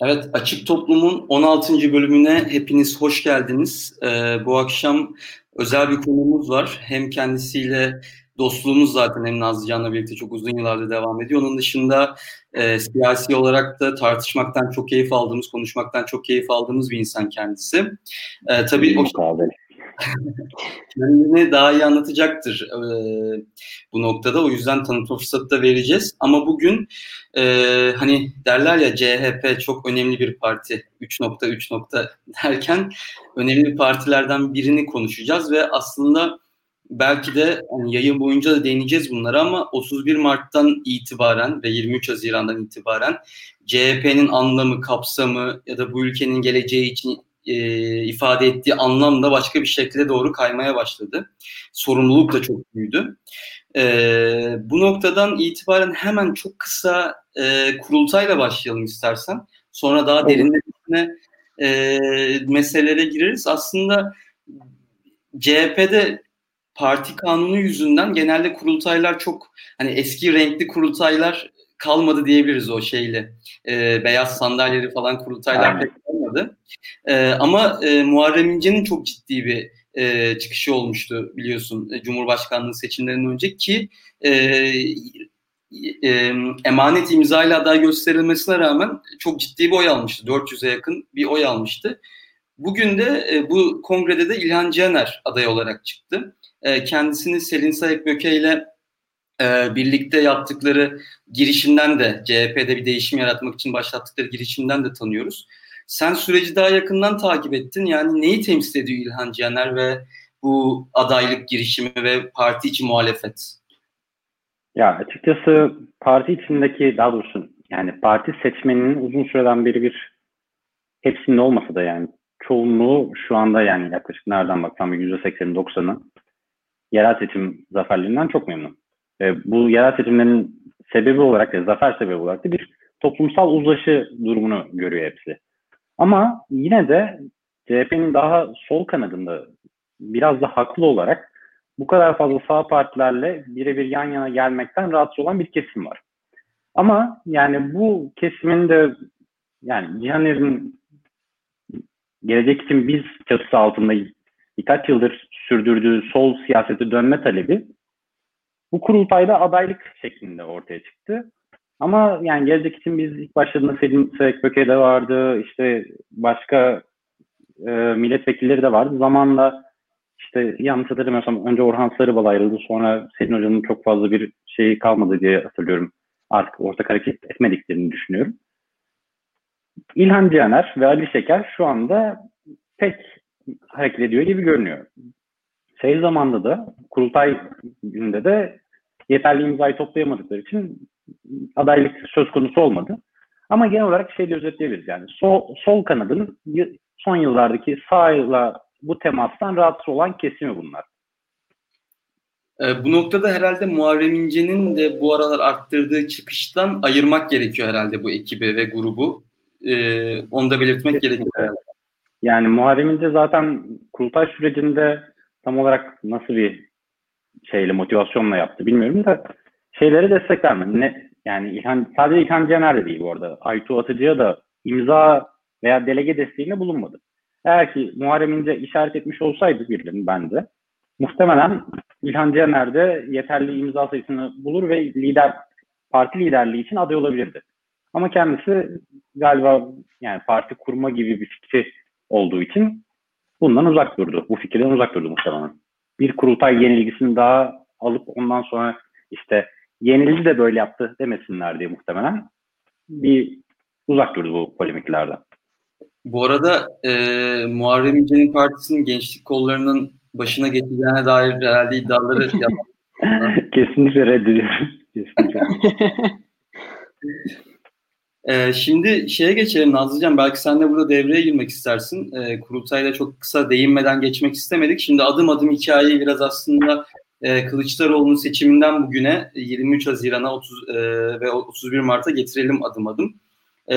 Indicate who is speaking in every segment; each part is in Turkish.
Speaker 1: Evet, Açık Toplum'un 16. bölümüne hepiniz hoş geldiniz. Ee, bu akşam özel bir konumuz var. Hem kendisiyle dostluğumuz zaten hem Nazlıcan'la birlikte çok uzun yıllardır devam ediyor. Onun dışında e, siyasi olarak da tartışmaktan çok keyif aldığımız, konuşmaktan çok keyif aldığımız bir insan kendisi. E, tabii o kendini daha iyi anlatacaktır e, bu noktada. O yüzden tanıtma fırsatı da vereceğiz. Ama bugün e, hani derler ya CHP çok önemli bir parti. 3 nokta 3 nokta derken önemli partilerden birini konuşacağız ve aslında belki de yani yayın boyunca da değineceğiz bunlara ama 31 Mart'tan itibaren ve 23 Haziran'dan itibaren CHP'nin anlamı, kapsamı ya da bu ülkenin geleceği için e, ifade ettiği anlam da başka bir şekilde doğru kaymaya başladı. Sorumluluk da çok büyüdü. E, bu noktadan itibaren hemen çok kısa e, kurultayla başlayalım istersen. Sonra daha derinlemesine e, meselelere gireriz. Aslında CHP'de parti kanunu yüzünden genelde kurultaylar çok hani eski renkli kurultaylar kalmadı diyebiliriz o şeyle. E, beyaz sandalyeleri falan kurultaylar pek kalmadı. E, ama e, Muharrem İnce'nin çok ciddi bir e, çıkışı olmuştu biliyorsun e, Cumhurbaşkanlığı seçimlerinden önce ki e, e, emanet imzayla aday gösterilmesine rağmen çok ciddi bir oy almıştı. 400'e yakın bir oy almıştı. Bugün de e, bu kongrede de İlhan Cihaner aday olarak çıktı. E, kendisini Selin Sayık Böke ile e, birlikte yaptıkları girişimden de CHP'de bir değişim yaratmak için başlattıkları girişimden de tanıyoruz. Sen süreci daha yakından takip ettin. Yani neyi temsil ediyor İlhan Cihaner ve bu adaylık girişimi ve parti içi muhalefet?
Speaker 2: Ya açıkçası parti içindeki daha doğrusu yani parti seçmeninin uzun süreden beri bir hepsinin olmasa da yani çoğunluğu şu anda yani yaklaşık nereden baksam %80'i 90'ı yerel seçim zaferlerinden çok memnun. E, bu yerel seçimlerin sebebi olarak da zafer sebebi olarak da bir toplumsal uzlaşı durumunu görüyor hepsi. Ama yine de CHP'nin daha sol kanadında biraz da haklı olarak bu kadar fazla sağ partilerle birebir yan yana gelmekten rahatsız olan bir kesim var. Ama yani bu kesimin de yani Cihaner'in gelecek için biz çatısı altında birkaç yıldır sürdürdüğü sol siyaseti dönme talebi bu kurultayda adaylık şeklinde ortaya çıktı. Ama yani gelecek için biz ilk başladığında Selim Sekböke de vardı, işte başka e, milletvekilleri de vardı. Zamanla işte yanlış hatırlamıyorsam önce Orhan Sarıbal ayrıldı, sonra Selin Hoca'nın çok fazla bir şeyi kalmadı diye hatırlıyorum. Artık ortak hareket etmediklerini düşünüyorum. İlhan Cihaner ve Ali Şeker şu anda pek hareket ediyor gibi görünüyor. Şey zamanda da kurultay gününde de yeterli imzayı toplayamadıkları için adaylık söz konusu olmadı. Ama genel olarak şey de özetleyebiliriz yani sol, sol kanadın son yıllardaki sağla bu temastan rahatsız olan kesimi bunlar.
Speaker 1: E, bu noktada herhalde Muharrem İnce'nin de bu aralar arttırdığı çıkıştan ayırmak gerekiyor herhalde bu ekibi ve grubu. E, onu da belirtmek gerekiyor.
Speaker 2: Yani Muharrem İnce zaten kurultay sürecinde tam olarak nasıl bir şeyle motivasyonla yaptı bilmiyorum da şeyleri destekler mi? Ne, yani İlhan, sadece İlhan Cener de değil bu arada. Aytu Atıcı'ya da imza veya delege desteğinde bulunmadı. Eğer ki Muharrem İnce işaret etmiş olsaydı birilerinin bende muhtemelen İlhan Cener de yeterli imza sayısını bulur ve lider parti liderliği için aday olabilirdi. Ama kendisi galiba yani parti kurma gibi bir fikri olduğu için bundan uzak durdu. Bu fikirden uzak durdu muhtemelen. Bir kurultay yenilgisini daha alıp ondan sonra işte yenildi de böyle yaptı demesinler diye muhtemelen bir uzak durdu bu polemiklerden.
Speaker 1: Bu arada e, Muharrem İnce'nin partisinin gençlik kollarının başına geçeceğine dair herhalde iddiaları
Speaker 2: Kesinlikle reddediyorum. Kesinlikle.
Speaker 1: Ee, şimdi şeye geçelim Nazlıcan. Belki sen de burada devreye girmek istersin. Ee, kurultayla çok kısa değinmeden geçmek istemedik. Şimdi adım adım hikayeyi biraz aslında e, Kılıçdaroğlu'nun seçiminden bugüne 23 Haziran'a 30 e, ve 31 Mart'a getirelim adım adım. E,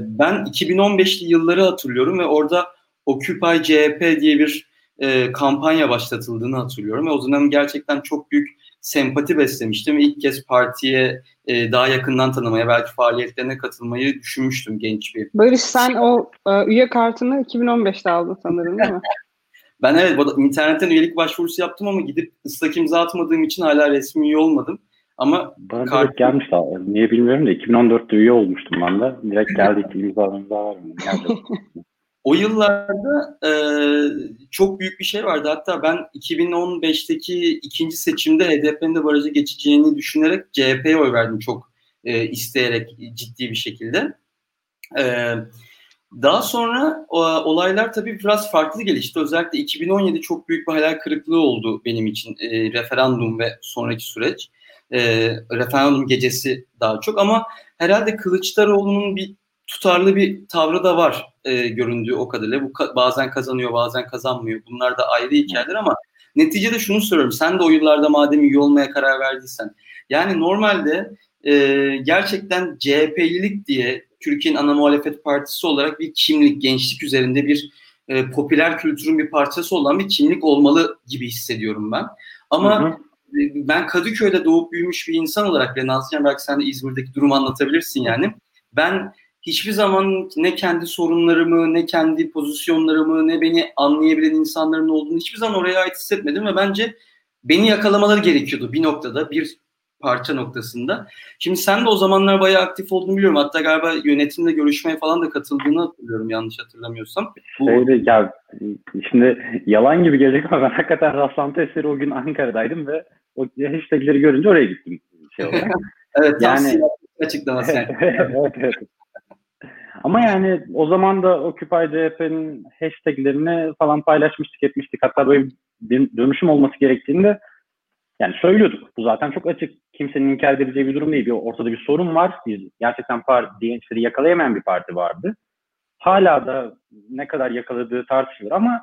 Speaker 1: ben 2015'li yılları hatırlıyorum ve orada Occupy CHP diye bir e, kampanya başlatıldığını hatırlıyorum ve o dönem gerçekten çok büyük sempati beslemiştim. İlk kez partiye e, daha yakından tanımaya, belki faaliyetlerine katılmayı düşünmüştüm genç bir.
Speaker 3: Barış sen o e, üye kartını 2015'te aldın sanırım değil mi?
Speaker 1: ben evet internetten üyelik başvurusu yaptım ama gidip ıslak imza atmadığım için hala resmi üye olmadım. Ama
Speaker 2: Bana kart... direkt gelmiş abi. Niye bilmiyorum da 2014'te üye olmuştum ben de. Direkt geldi imza imza var mı?
Speaker 1: O yıllarda e, çok büyük bir şey vardı. Hatta ben 2015'teki ikinci seçimde HDP'nin de barajı geçeceğini düşünerek CHP'ye oy verdim çok e, isteyerek ciddi bir şekilde. E, daha sonra o, olaylar tabii biraz farklı gelişti. Özellikle 2017 çok büyük bir hayal kırıklığı oldu benim için e, referandum ve sonraki süreç. E, referandum gecesi daha çok ama herhalde Kılıçdaroğlu'nun bir tutarlı bir tavrı da var e, göründüğü o kadarıyla. Bu ka- bazen kazanıyor, bazen kazanmıyor. Bunlar da ayrı hikayeler ama neticede şunu soruyorum. Sen de o yıllarda madem üye olmaya karar verdiysen. Yani normalde e, gerçekten CHP'lilik diye Türkiye'nin ana muhalefet partisi olarak bir kimlik, gençlik üzerinde bir e, popüler kültürün bir parçası olan bir kimlik olmalı gibi hissediyorum ben. Ama hı hı. ben Kadıköy'de doğup büyümüş bir insan olarak ve Nazlıcan belki sen de İzmir'deki durumu anlatabilirsin yani. Ben hiçbir zaman ne kendi sorunlarımı, ne kendi pozisyonlarımı, ne beni anlayabilen insanların olduğunu hiçbir zaman oraya ait hissetmedim ve bence beni yakalamaları gerekiyordu bir noktada, bir parça noktasında. Şimdi sen de o zamanlar bayağı aktif olduğunu biliyorum. Hatta galiba yönetimle görüşmeye falan da katıldığını hatırlıyorum yanlış hatırlamıyorsam.
Speaker 2: Bu... Şeyde, ya, şimdi yalan gibi gelecek ama ben hakikaten rastlantı eseri o gün Ankara'daydım ve o hashtagleri görünce oraya gittim. Şey
Speaker 1: evet, yani açıklaması.
Speaker 2: evet, evet. Ama yani o zaman da Occupy CHP'nin hashtaglerini falan paylaşmıştık etmiştik. Hatta böyle bir dönüşüm olması gerektiğinde yani söylüyorduk. Bu zaten çok açık. Kimsenin inkar edeceği bir durum değil. Bir, ortada bir sorun var. Biz gerçekten parti, gençleri yakalayamayan bir parti vardı. Hala da ne kadar yakaladığı tartışılır ama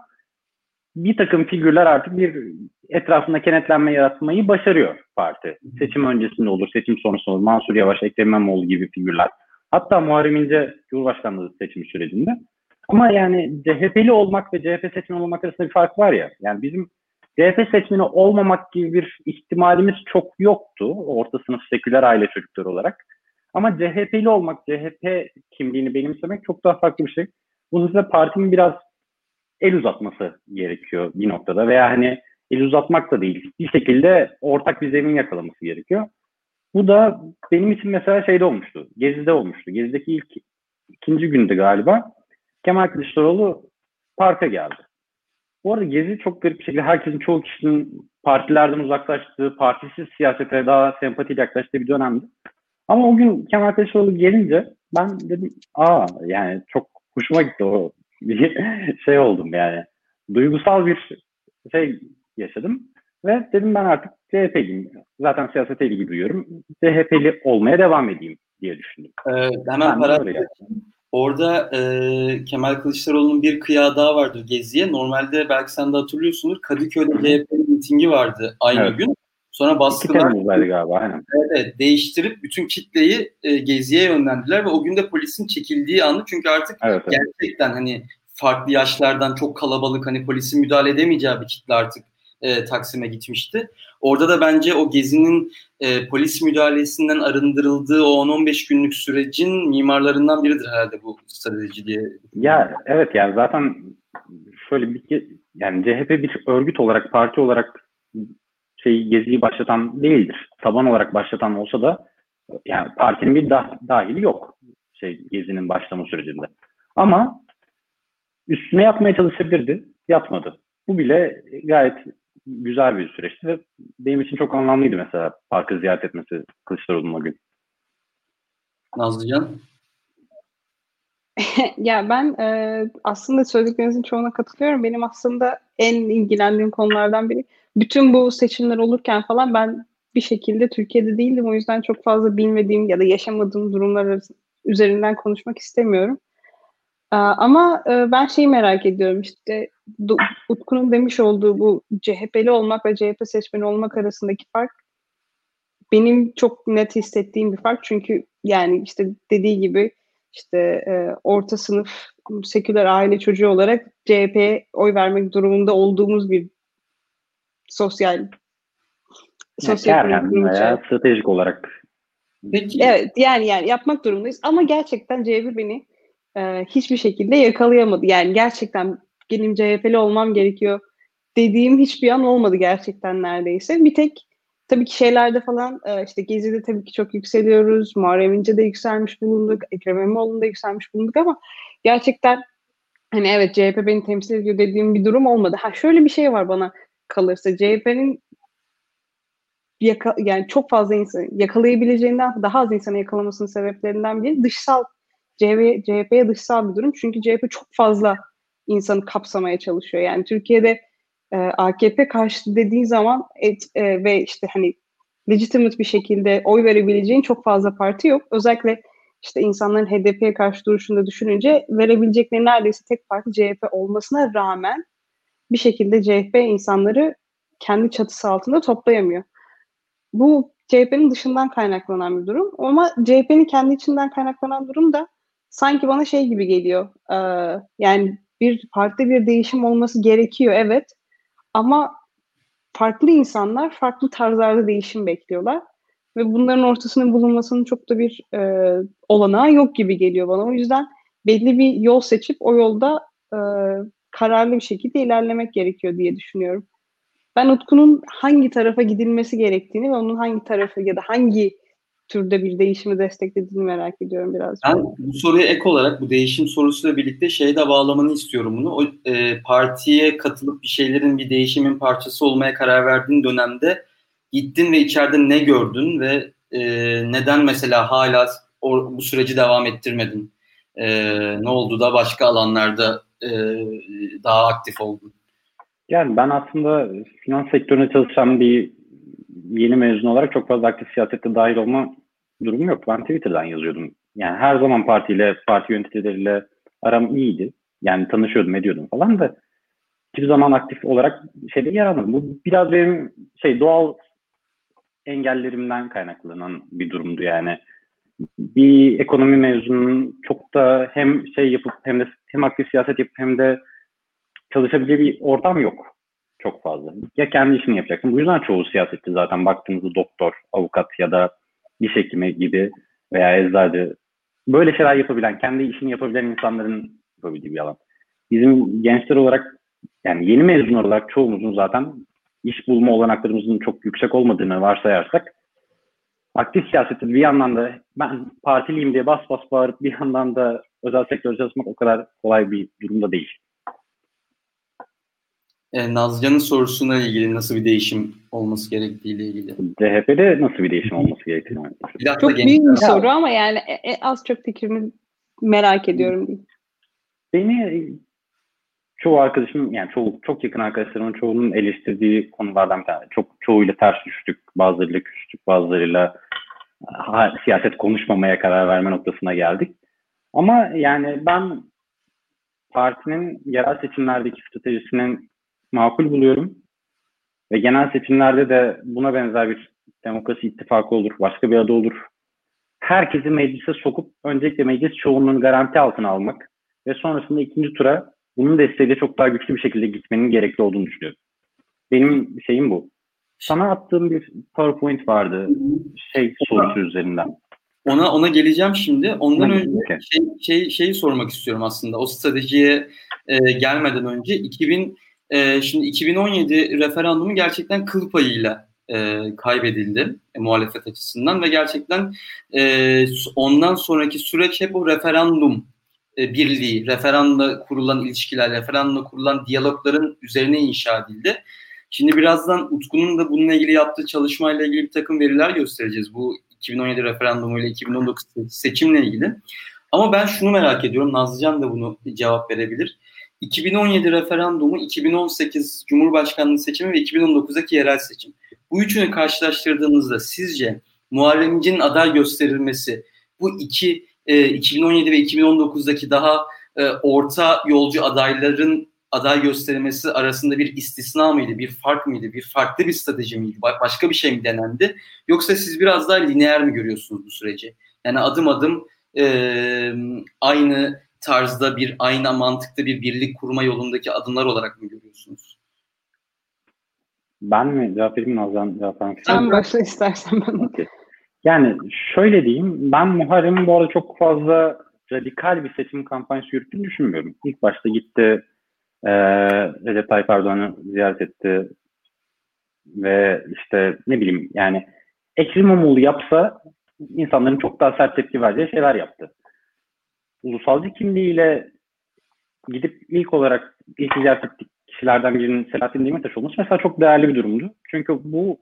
Speaker 2: bir takım figürler artık bir etrafında kenetlenme yaratmayı başarıyor parti. Seçim öncesinde olur, seçim sonrasında olur. Mansur Yavaş, Ekrem İmamoğlu gibi figürler. Hatta Muharrem İnce Cumhurbaşkanlığı seçimi sürecinde. Ama yani CHP'li olmak ve CHP seçmeni olmak arasında bir fark var ya. Yani bizim CHP seçmeni olmamak gibi bir ihtimalimiz çok yoktu. Orta sınıf seküler aile çocukları olarak. Ama CHP'li olmak, CHP kimliğini benimsemek çok daha farklı bir şey. Bu size partinin biraz el uzatması gerekiyor bir noktada. Veya hani el uzatmak da değil. Bir şekilde ortak bir zemin yakalaması gerekiyor. Bu da benim için mesela şeyde olmuştu. Gezi'de olmuştu. Gezi'deki ilk ikinci günde galiba Kemal Kılıçdaroğlu parka geldi. Bu arada Gezi çok garip bir şekilde herkesin çoğu kişinin partilerden uzaklaştığı, partisiz siyasete daha sempatiyle yaklaştığı bir dönemdi. Ama o gün Kemal Kılıçdaroğlu gelince ben dedim aa yani çok hoşuma gitti o şey oldum yani. Duygusal bir şey yaşadım. Ve dedim ben artık CHP'liyim. Zaten siyasete ilgi duyuyorum. CHP'li olmaya devam edeyim diye düşündüm.
Speaker 1: Ee, hemen para Orada e, Kemal Kılıçdaroğlu'nun bir kıyağı daha vardır Gezi'ye. Normalde belki sen de hatırlıyorsundur. Kadıköy'de CHP'nin mitingi vardı aynı evet. gün. Sonra baskılar
Speaker 2: galiba aynen.
Speaker 1: Evet, değiştirip bütün kitleyi e, Gezi'ye yönlendiler ve o gün de polisin çekildiği anı çünkü artık evet, evet. gerçekten hani farklı yaşlardan çok kalabalık hani polisin müdahale edemeyeceği bir kitle artık e, Taksim'e gitmişti. Orada da bence o gezinin e, polis müdahalesinden arındırıldığı o 10-15 günlük sürecin mimarlarından biridir herhalde bu strateji diye.
Speaker 2: Ya evet yani zaten şöyle bir yani CHP bir örgüt olarak parti olarak şey geziyi başlatan değildir. Taban olarak başlatan olsa da yani partinin bir dah dahili yok şey gezinin başlama sürecinde. Ama üstüne yapmaya çalışabilirdi. Yapmadı. Bu bile gayet güzel bir süreçti ve benim için çok anlamlıydı mesela parkı ziyaret etmesi Kılıçdaroğlu'nun o gün.
Speaker 1: Nazlıcan?
Speaker 3: ya ben e, aslında söylediklerinizin çoğuna katılıyorum. Benim aslında en ilgilendiğim konulardan biri. Bütün bu seçimler olurken falan ben bir şekilde Türkiye'de değildim. O yüzden çok fazla bilmediğim ya da yaşamadığım durumlar üzerinden konuşmak istemiyorum. Ama ben şeyi merak ediyorum işte Utku'nun demiş olduğu bu CHP'li olmak ve CHP seçmeni olmak arasındaki fark benim çok net hissettiğim bir fark. Çünkü yani işte dediği gibi işte orta sınıf seküler aile çocuğu olarak CHP'ye oy vermek durumunda olduğumuz bir sosyal
Speaker 2: sosyoekonomik veya stratejik olarak.
Speaker 3: Peki. Evet yani yani yapmak durumundayız ama gerçekten C1 beni e, hiçbir şekilde yakalayamadı. Yani gerçekten benim CHP'li olmam gerekiyor dediğim hiçbir an olmadı gerçekten neredeyse. Bir tek tabii ki şeylerde falan e, işte Gezi'de tabii ki çok yükseliyoruz. Muharrem İnce'de yükselmiş bulunduk. Ekrem İmamoğlu'nda yükselmiş bulunduk ama gerçekten hani evet CHP beni temsil ediyor dediğim bir durum olmadı. Ha şöyle bir şey var bana kalırsa CHP'nin yaka, yani çok fazla insan yakalayabileceğinden daha az insanı yakalamasının sebeplerinden biri dışsal CHP, CHP'ye dışsal bir durum. Çünkü CHP çok fazla insanı kapsamaya çalışıyor. Yani Türkiye'de e, AKP karşıtı dediği zaman et, e, ve işte hani legitimate bir şekilde oy verebileceğin çok fazla parti yok. Özellikle işte insanların HDP'ye karşı duruşunda düşününce verebilecekleri neredeyse tek parti CHP olmasına rağmen bir şekilde CHP insanları kendi çatısı altında toplayamıyor. Bu CHP'nin dışından kaynaklanan bir durum ama CHP'nin kendi içinden kaynaklanan durum da sanki bana şey gibi geliyor. Ee, yani bir partide bir değişim olması gerekiyor evet ama farklı insanlar farklı tarzlarda değişim bekliyorlar ve bunların ortasının bulunmasının çok da bir e, olanağı yok gibi geliyor bana. O yüzden belli bir yol seçip o yolda e, kararlı bir şekilde ilerlemek gerekiyor diye düşünüyorum. Ben Utku'nun hangi tarafa gidilmesi gerektiğini ve onun hangi tarafı ya da hangi türde bir değişimi desteklediğini merak ediyorum biraz.
Speaker 1: Ben bu soruya ek olarak bu değişim sorusuyla birlikte şeye de bağlamanı istiyorum bunu. O e, partiye katılıp bir şeylerin bir değişimin parçası olmaya karar verdiğin dönemde gittin ve içeride ne gördün ve e, neden mesela hala o, bu süreci devam ettirmedin? E, ne oldu da başka alanlarda e, daha aktif oldun?
Speaker 2: Yani ben aslında finans sektöründe çalışan bir yeni mezun olarak çok fazla aktif siyasette dahil olma durumu yok. Ben Twitter'dan yazıyordum. Yani her zaman partiyle, parti yöneticileriyle aram iyiydi. Yani tanışıyordum, ediyordum falan da hiçbir zaman aktif olarak şeyde yer almadım. Bu biraz benim şey doğal engellerimden kaynaklanan bir durumdu yani. Bir ekonomi mezununun çok da hem şey yapıp hem de hem aktif siyaset yapıp hem de çalışabileceği bir ortam yok çok fazla. Ya kendi işini yapacaksın. Bu yüzden çoğu siyasetçi zaten baktığınızda doktor, avukat ya da diş hekimi gibi veya eczacı böyle şeyler yapabilen, kendi işini yapabilen insanların yapabildiği bir alan. Bizim gençler olarak yani yeni mezun olarak çoğumuzun zaten iş bulma olanaklarımızın çok yüksek olmadığını varsayarsak aktif siyasette bir yandan da ben partiliyim diye bas bas bağırıp bir yandan da özel sektörde çalışmak o kadar kolay bir durumda değil
Speaker 1: e, Nazcan'ın sorusuna ilgili nasıl bir değişim olması gerektiğiyle ilgili.
Speaker 2: CHP'de nasıl bir değişim olması gerektiğini
Speaker 3: Çok büyük bir soru ama yani e, e, az çok fikrimi merak ediyorum.
Speaker 2: Beni çoğu arkadaşım yani çoğu, çok yakın arkadaşlarımın çoğunun eleştirdiği konulardan bir tane. Çok çoğuyla ters düştük, bazılarıyla küstük, bazılarıyla ha, siyaset konuşmamaya karar verme noktasına geldik. Ama yani ben partinin yerel seçimlerdeki stratejisinin makul buluyorum. Ve genel seçimlerde de buna benzer bir demokrasi ittifakı olur, başka bir adı olur. Herkesi meclise sokup öncelikle meclis çoğunluğunu garanti altına almak ve sonrasında ikinci tura bunun desteğiyle çok daha güçlü bir şekilde gitmenin gerekli olduğunu düşünüyorum. Benim şeyim bu. Sana attığım bir PowerPoint vardı şey sorusu üzerinden.
Speaker 1: Ona ona geleceğim şimdi. Ondan önce şey, şey şeyi sormak istiyorum aslında. O stratejiye e, gelmeden önce 2000 e, şimdi 2017 referandumu gerçekten kıl payıyla e, kaybedildi e, muhalefet açısından ve gerçekten e, ondan sonraki süreç hep o referandum e, birliği, referandumla kurulan ilişkiler, referandumla kurulan diyalogların üzerine inşa edildi. Şimdi birazdan Utku'nun da bununla ilgili yaptığı çalışmayla ilgili bir takım veriler göstereceğiz. Bu 2017 referandumu ile 2019 seçimle ilgili. Ama ben şunu merak ediyorum, Nazlıcan da bunu cevap verebilir. 2017 referandumu, 2018 Cumhurbaşkanlığı seçimi ve 2019'daki yerel seçim. Bu üçünü karşılaştırdığınızda sizce Muharrem İnce'nin aday gösterilmesi bu iki e, 2017 ve 2019'daki daha e, orta yolcu adayların aday gösterilmesi arasında bir istisna mıydı, bir fark mıydı, bir farklı bir strateji miydi, başka bir şey mi denendi? Yoksa siz biraz daha lineer mi görüyorsunuz bu süreci? Yani adım adım e, aynı tarzda bir aynı mantıkta bir birlik kurma yolundaki adımlar olarak mı görüyorsunuz?
Speaker 2: Ben mi cevap vereyim Nazan cevap vermek
Speaker 3: Sen başla istersen ben.
Speaker 2: Okay. Yani şöyle diyeyim, ben Muharrem'in bu arada çok fazla radikal bir seçim kampanyası yürüttüğünü düşünmüyorum. İlk başta gitti, e, Recep Tayyip Erdoğan'ı ziyaret etti ve işte ne bileyim yani Ekrem İmamoğlu yapsa insanların çok daha sert tepki vereceği şeyler yaptı. Ulusalcı kimliğiyle gidip ilk olarak ziyaret ettik kişilerden birinin Selahattin Demirtaş olması mesela çok değerli bir durumdu. Çünkü bu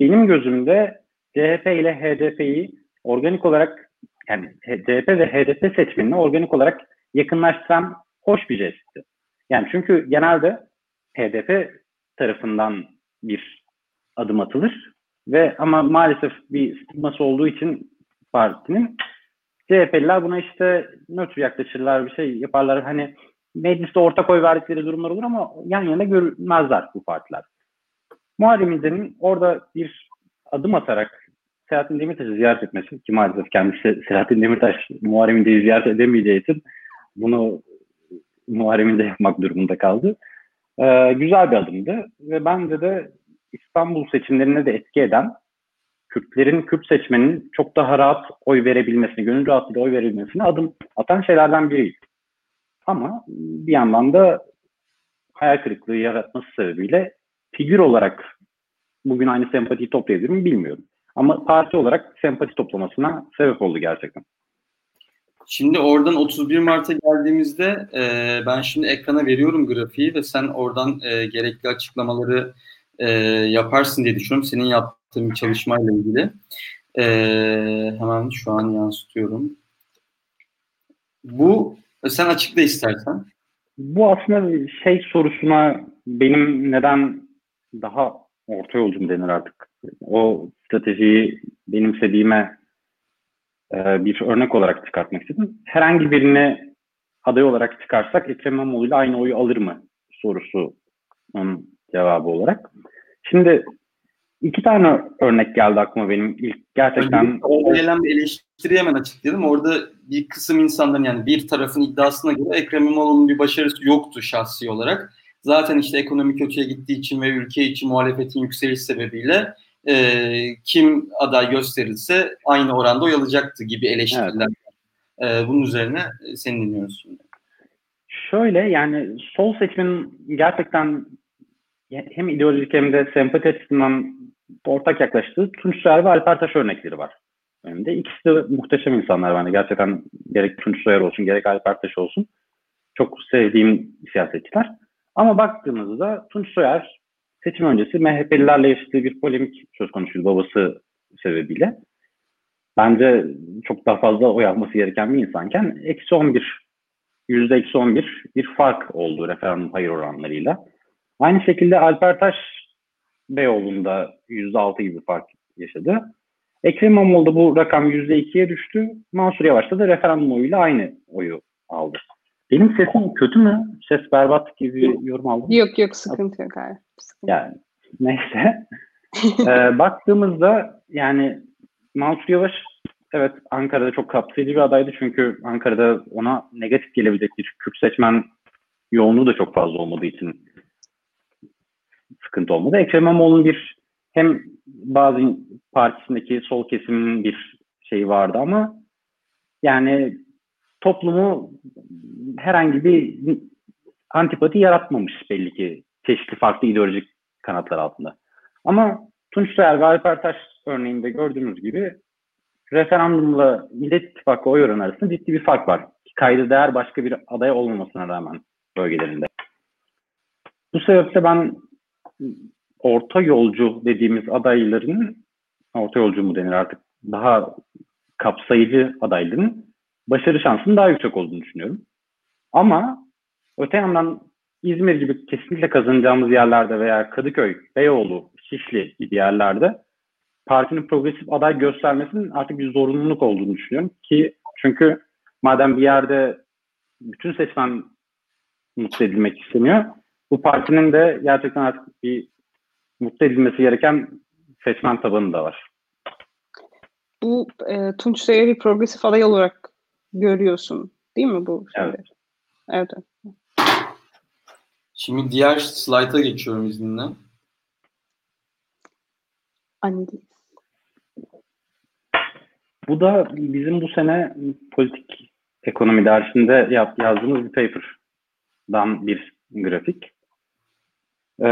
Speaker 2: benim gözümde CHP ile HDP'yi organik olarak yani CHP ve HDP seçmenini organik olarak yakınlaştıran hoş bir jestti. Yani çünkü genelde HDP tarafından bir adım atılır ve ama maalesef bir stigması olduğu için partinin CHP'liler buna işte nötr yaklaşırlar, bir şey yaparlar. Hani mecliste ortak oy verdikleri durumlar olur ama yan yana görmezler bu partiler. Muharrem İnce'nin orada bir adım atarak Selahattin Demirtaş'ı ziyaret etmesi ki maalesef kendisi Selahattin Demirtaş Muharrem İnce'yi ziyaret edemeyeceği için bunu Muharrem İnce yapmak durumunda kaldı. Ee, güzel bir adımdı ve bence de İstanbul seçimlerine de etki eden Kürtlerin, Kürt seçmenin çok daha rahat oy verebilmesini, gönül rahatlığıyla oy verebilmesine adım atan şeylerden biriydi. Ama bir yandan da hayal kırıklığı yaratması sebebiyle figür olarak bugün aynı sempatiyi toplayabilir mi bilmiyorum. Ama parti olarak sempati toplamasına sebep oldu gerçekten.
Speaker 1: Şimdi oradan 31 Mart'a geldiğimizde e, ben şimdi ekrana veriyorum grafiği ve sen oradan e, gerekli açıklamaları e, yaparsın diye düşünüyorum. Senin yaptığın bir çalışmayla ilgili. E, hemen şu an yansıtıyorum. Bu sen açıkla istersen.
Speaker 2: Bu aslında şey sorusuna benim neden daha orta yolcum denir artık. O stratejiyi benimsediğime e, bir örnek olarak çıkartmak istedim. Herhangi birini aday olarak çıkarsak Ekrem İmamoğlu ile aynı oyu alır mı sorusu cevabı olarak. Şimdi iki tane örnek geldi aklıma benim ilk gerçekten.
Speaker 1: Orada gelen bir eleştiri hemen açıklayalım. Orada bir kısım insanların yani bir tarafın iddiasına göre Ekrem İmamoğlu'nun bir başarısı yoktu şahsi olarak. Zaten işte ekonomi kötüye gittiği için ve ülke için muhalefetin yükseliş sebebiyle e, kim aday gösterilse aynı oranda oy alacaktı gibi eleştiriler. Evet. E, bunun üzerine seni dinliyoruz şimdi.
Speaker 2: Şöyle yani sol seçmenin gerçekten hem ideolojik hem de sempati açısından ortak yaklaştığı Tunç Soyer ve Alper Taş örnekleri var önümde. İkisi de muhteşem insanlar bence. Gerçekten gerek Tunç Soyer olsun gerek Alper Taş olsun. Çok sevdiğim siyasetçiler. Ama baktığımızda Tunç Soyer seçim öncesi MHP'lilerle yaşadığı bir polemik söz konusuydu babası sebebiyle. Bence çok daha fazla oy alması gereken bir insanken eksi 11, yüzde eksi 11 bir fark oldu referandum hayır oranlarıyla. Aynı şekilde Alper Taş Beyoğlu'nda yüzde altı gibi fark yaşadı. Ekrem İmamoğlu'da bu rakam yüzde ikiye düştü. Mansur Yavaş'ta da referandum oyuyla aynı oyu aldı. Benim sesim kötü mü? Ses berbat gibi yorum aldım.
Speaker 3: Yok yok sıkıntı yok hayır.
Speaker 2: Sıkıntı. Yani neyse. ee, baktığımızda yani Mansur Yavaş evet Ankara'da çok kapsayıcı bir adaydı çünkü Ankara'da ona negatif gelebilecek bir Kürt seçmen yoğunluğu da çok fazla olmadığı için sıkıntı olmadı. Ekrem İmamoğlu'nun bir hem bazı partisindeki sol kesimin bir şeyi vardı ama yani toplumu herhangi bir antipati yaratmamış belli ki çeşitli farklı ideolojik kanatlar altında. Ama Tunç Soyer ve Alper örneğinde gördüğümüz gibi referandumla Millet İttifakı oy oranı arasında ciddi bir fark var. Kaydı değer başka bir aday olmamasına rağmen bölgelerinde. Bu sebeple ben orta yolcu dediğimiz adayların orta yolcu mu denir artık daha kapsayıcı adayların başarı şansının daha yüksek olduğunu düşünüyorum. Ama öte yandan İzmir gibi kesinlikle kazanacağımız yerlerde veya Kadıköy, Beyoğlu, Şişli gibi yerlerde partinin progresif aday göstermesinin artık bir zorunluluk olduğunu düşünüyorum ki çünkü madem bir yerde bütün seçmen mutlu edilmek isteniyor bu partinin de gerçekten artık bir mutlu edilmesi gereken seçmen tabanı da var.
Speaker 3: Bu e, Tunç Soyer'i progresif aday olarak görüyorsun değil mi bu?
Speaker 2: Evet.
Speaker 3: Evet.
Speaker 1: Şimdi diğer slayta geçiyorum izninle.
Speaker 3: analiz.
Speaker 2: Bu da bizim bu sene politik ekonomi dersinde yap, yazdığımız bir paper'dan bir grafik. Ee,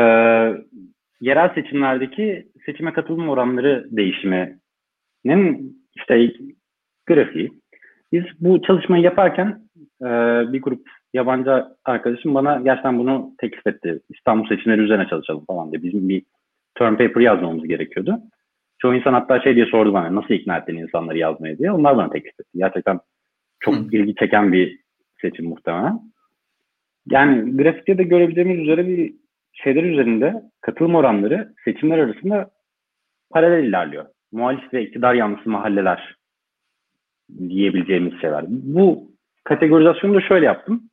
Speaker 2: yerel seçimlerdeki seçime katılım oranları değişiminin işte grafiği. Biz bu çalışmayı yaparken e, bir grup yabancı arkadaşım bana gerçekten bunu teklif etti. İstanbul seçimleri üzerine çalışalım falan diye. Bizim bir term paper yazmamız gerekiyordu. Çoğu insan hatta şey diye sordu bana nasıl ikna ettin insanları yazmaya diye. Onlar bana teklif etti. Gerçekten çok Hı. ilgi çeken bir seçim muhtemelen. Yani grafikte de görebileceğimiz üzere bir şeyler üzerinde katılım oranları seçimler arasında paralel ilerliyor. Muhalif ve iktidar yanlısı mahalleler diyebileceğimiz şeyler. Bu kategorizasyonu da şöyle yaptım.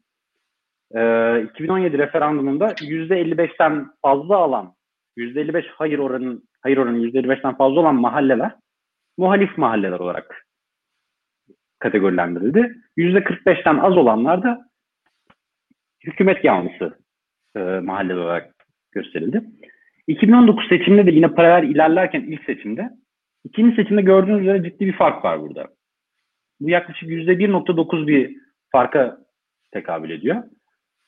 Speaker 2: Ee, 2017 referandumunda %55'ten fazla alan, %55 hayır oranı, hayır oranı %55'ten fazla olan mahalleler muhalif mahalleler olarak kategorilendirildi. %45'ten az olanlar da hükümet yanlısı e, mahalleler olarak gösterildi. 2019 seçiminde de yine paralel ilerlerken ilk seçimde, ikinci seçimde gördüğünüz üzere ciddi bir fark var burada. Bu yaklaşık %1.9 bir farka tekabül ediyor.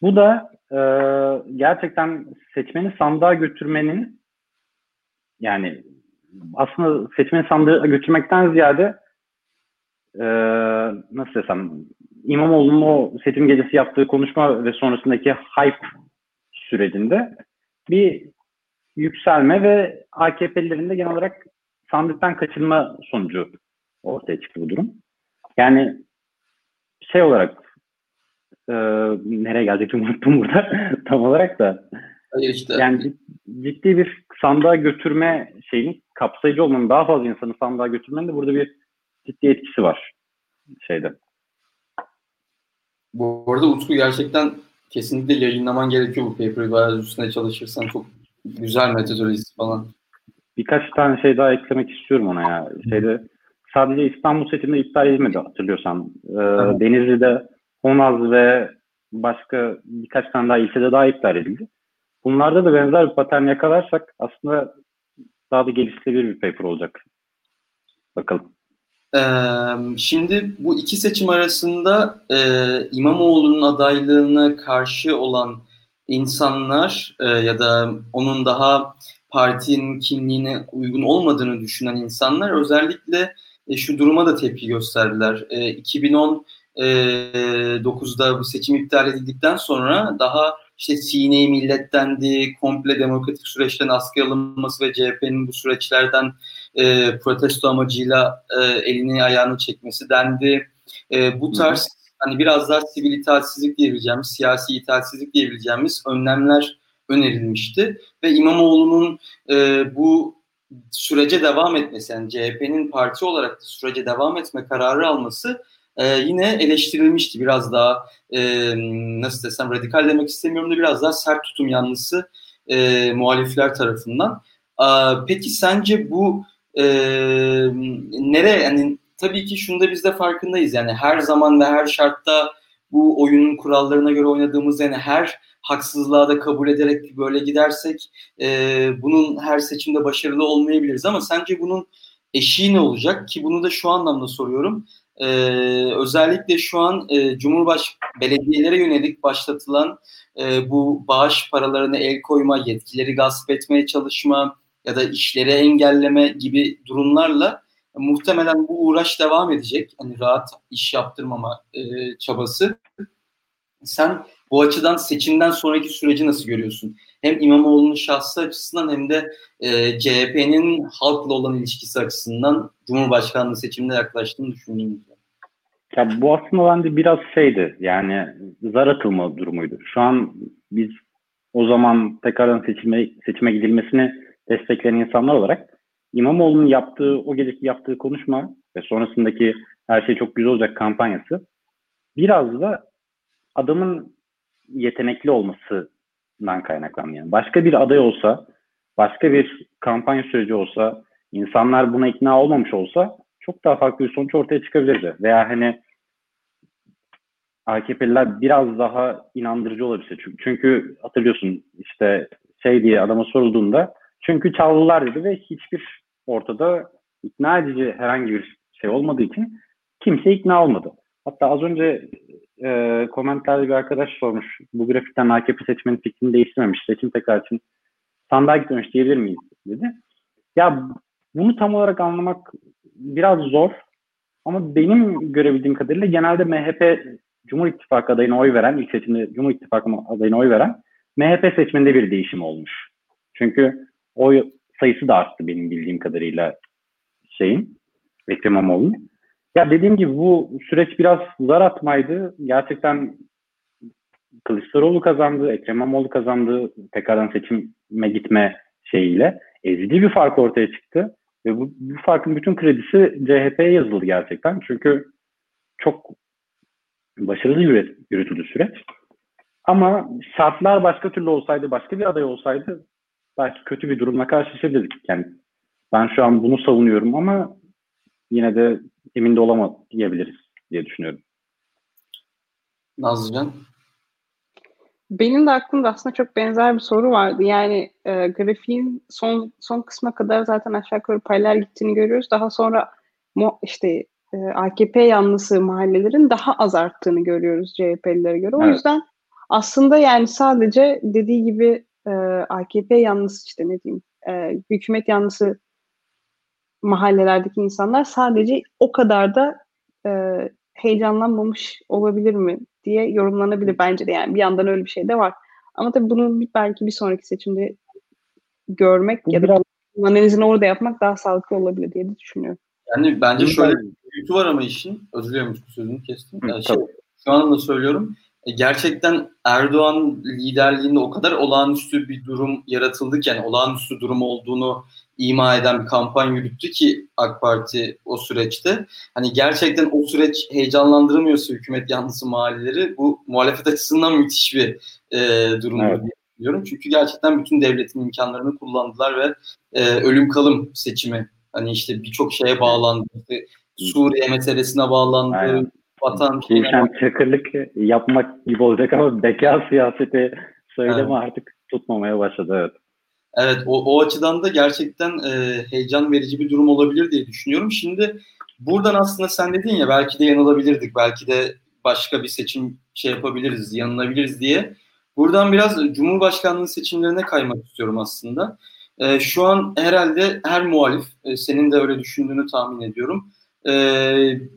Speaker 2: Bu da e, gerçekten seçmeni sandığa götürmenin yani aslında seçmeni sandığa götürmekten ziyade e, nasıl desem İmamoğlu'nun o seçim gecesi yaptığı konuşma ve sonrasındaki hype sürecinde bir yükselme ve AKP'lilerin de genel olarak sandıktan kaçınma sonucu ortaya çıktı bu durum. Yani şey olarak e, nereye gelecektim unuttum burada tam olarak da.
Speaker 1: Hayır işte.
Speaker 2: Yani ciddi bir sandığa götürme şeyin kapsayıcı olmanın daha fazla insanı sandığa götürmenin de burada bir ciddi etkisi var şeyde.
Speaker 1: Bu arada Utku gerçekten kesinlikle yayınlaman gerekiyor bu paper'ı. Bayağı üstüne çalışırsan çok güzel metodolojisi falan.
Speaker 2: Birkaç tane şey daha eklemek istiyorum ona ya. Şeyde sadece İstanbul seçiminde iptal edilmedi hatırlıyorsan. Ee, evet. Denizli'de Honaz ve başka birkaç tane daha ilçede daha iptal edildi. Bunlarda da benzer bir patern yakalarsak aslında daha da geliştirilebilir bir paper olacak. Bakalım.
Speaker 1: Şimdi bu iki seçim arasında İmamoğlu'nun adaylığına karşı olan insanlar ya da onun daha partinin kimliğine uygun olmadığını düşünen insanlar özellikle şu duruma da tepki gösterdiler. E, 2019'da e, bu seçim iptal edildikten sonra daha işte sineyi millettendi, komple demokratik süreçten askıya alınması ve CHP'nin bu süreçlerden e, protesto amacıyla e, elini ayağını çekmesi dendi. E, bu tarz hani biraz daha sivil itaatsizlik diyebileceğimiz, siyasi itaatsizlik diyebileceğimiz önlemler önerilmişti. Ve İmamoğlu'nun e, bu sürece devam etmesi, yani CHP'nin parti olarak da sürece devam etme kararı alması e, yine eleştirilmişti. Biraz daha e, nasıl desem radikal demek istemiyorum da biraz daha sert tutum yanlısı e, muhalifler tarafından. E, peki sence bu e, nereye yani tabii ki şunda biz de farkındayız. Yani her zaman ve her şartta bu oyunun kurallarına göre oynadığımız yani her haksızlığa da kabul ederek böyle gidersek e, bunun her seçimde başarılı olmayabiliriz. Ama sence bunun eşiği ne olacak? Ki bunu da şu anlamda soruyorum. Ee, özellikle şu an e, Cumhurbaş belediyelere yönelik başlatılan e, bu bağış paralarına el koyma, yetkileri gasp etmeye çalışma ya da işleri engelleme gibi durumlarla muhtemelen bu uğraş devam edecek. Hani rahat iş yaptırmama e, çabası. Sen bu açıdan seçimden sonraki süreci nasıl görüyorsun? Hem İmamoğlu'nun şahsı açısından hem de e, CHP'nin halkla olan ilişkisi açısından Cumhurbaşkanlığı seçimine yaklaştığını düşündüğümüzde.
Speaker 2: Ya bu aslında bence biraz şeydi yani zar atılma durumuydu. Şu an biz o zaman tekrardan seçime, seçime gidilmesini destekleyen insanlar olarak İmamoğlu'nun yaptığı, o geceki yaptığı konuşma ve sonrasındaki her şey çok güzel olacak kampanyası biraz da adamın yetenekli olmasından kaynaklanıyor. Başka bir aday olsa, başka bir kampanya süreci olsa, insanlar buna ikna olmamış olsa çok daha farklı bir sonuç ortaya çıkabilirdi. Veya hani AKP'liler biraz daha inandırıcı olabilse. Çünkü, çünkü hatırlıyorsun işte şey diye adama sorulduğunda çünkü çaldılar dedi ve hiçbir ortada ikna edici herhangi bir şey olmadığı için kimse ikna olmadı. Hatta az önce e, komentlerde bir arkadaş sormuş. Bu grafikten AKP seçmenin fikrini değiştirmemiş. Seçim tekrar için sandığa gitmemiş diyebilir miyiz dedi. Ya bunu tam olarak anlamak biraz zor. Ama benim görebildiğim kadarıyla genelde MHP Cumhur İttifakı adayına oy veren, ilk seçimde Cumhur İttifakı adayına oy veren MHP seçmeninde bir değişim olmuş. Çünkü oy sayısı da arttı benim bildiğim kadarıyla şeyin, Ekrem İmamoğlu'nun. Ya dediğim gibi bu süreç biraz zar atmaydı. Gerçekten Kılıçdaroğlu kazandı, Ekrem İmamoğlu kazandı. Tekrardan seçime gitme şeyiyle. Ezici bir fark ortaya çıktı. Ve bu, bu farkın bütün kredisi CHP'ye yazıldı gerçekten. Çünkü çok başarılı yürüt, yürütüldü süreç. Ama şartlar başka türlü olsaydı, başka bir aday olsaydı belki kötü bir durumla karşılaşabilirdik. Yani ben şu an bunu savunuyorum ama yine de emin de olamayabiliriz diye düşünüyorum.
Speaker 1: Nazlıcan?
Speaker 3: Benim de aklımda aslında çok benzer bir soru vardı. Yani e, grafiğin son son kısma kadar zaten aşağı yukarı paylar gittiğini görüyoruz. Daha sonra işte e, AKP yanlısı mahallelerin daha az arttığını görüyoruz CHP'lilere göre. O evet. yüzden aslında yani sadece dediği gibi e, AKP yanlısı işte ne diyeyim e, hükümet yanlısı mahallelerdeki insanlar sadece o kadar da e, heyecanlanmamış olabilir mi diye yorumlanabilir bence de yani bir yandan öyle bir şey de var. Ama tabii bunu belki bir sonraki seçimde görmek Bu ya da analizini orada yapmak daha sağlıklı olabilir diye de düşünüyorum.
Speaker 1: Yani bence şöyle bir boyutu var ama işin, özür dilerim sözünü kestim. Yani şey, şu anda da söylüyorum. E, gerçekten Erdoğan liderliğinde o kadar olağanüstü bir durum yaratıldı ki yani olağanüstü durum olduğunu ima eden bir kampanya yürüttü ki AK Parti o süreçte. Hani gerçekten o süreç heyecanlandırmıyorsa hükümet yanlısı mahalleleri bu muhalefet açısından müthiş bir e, durum evet. diyorum. Çünkü gerçekten bütün devletin imkanlarını kullandılar ve e, ölüm kalım seçimi hani işte birçok şeye bağlandı. İşte Suriye meselesine bağlandı. Aynen. Vatan
Speaker 2: şeyine çakırlık yapmak gibi olacak ama beka siyaseti söyleme evet. artık tutmamaya başladı. Evet.
Speaker 1: Evet o, o açıdan da gerçekten e, heyecan verici bir durum olabilir diye düşünüyorum. Şimdi buradan aslında sen dedin ya belki de yanılabilirdik, belki de başka bir seçim şey yapabiliriz, yanılabiliriz diye. Buradan biraz Cumhurbaşkanlığı seçimlerine kaymak istiyorum aslında. E, şu an herhalde her muhalif, e, senin de öyle düşündüğünü tahmin ediyorum. E,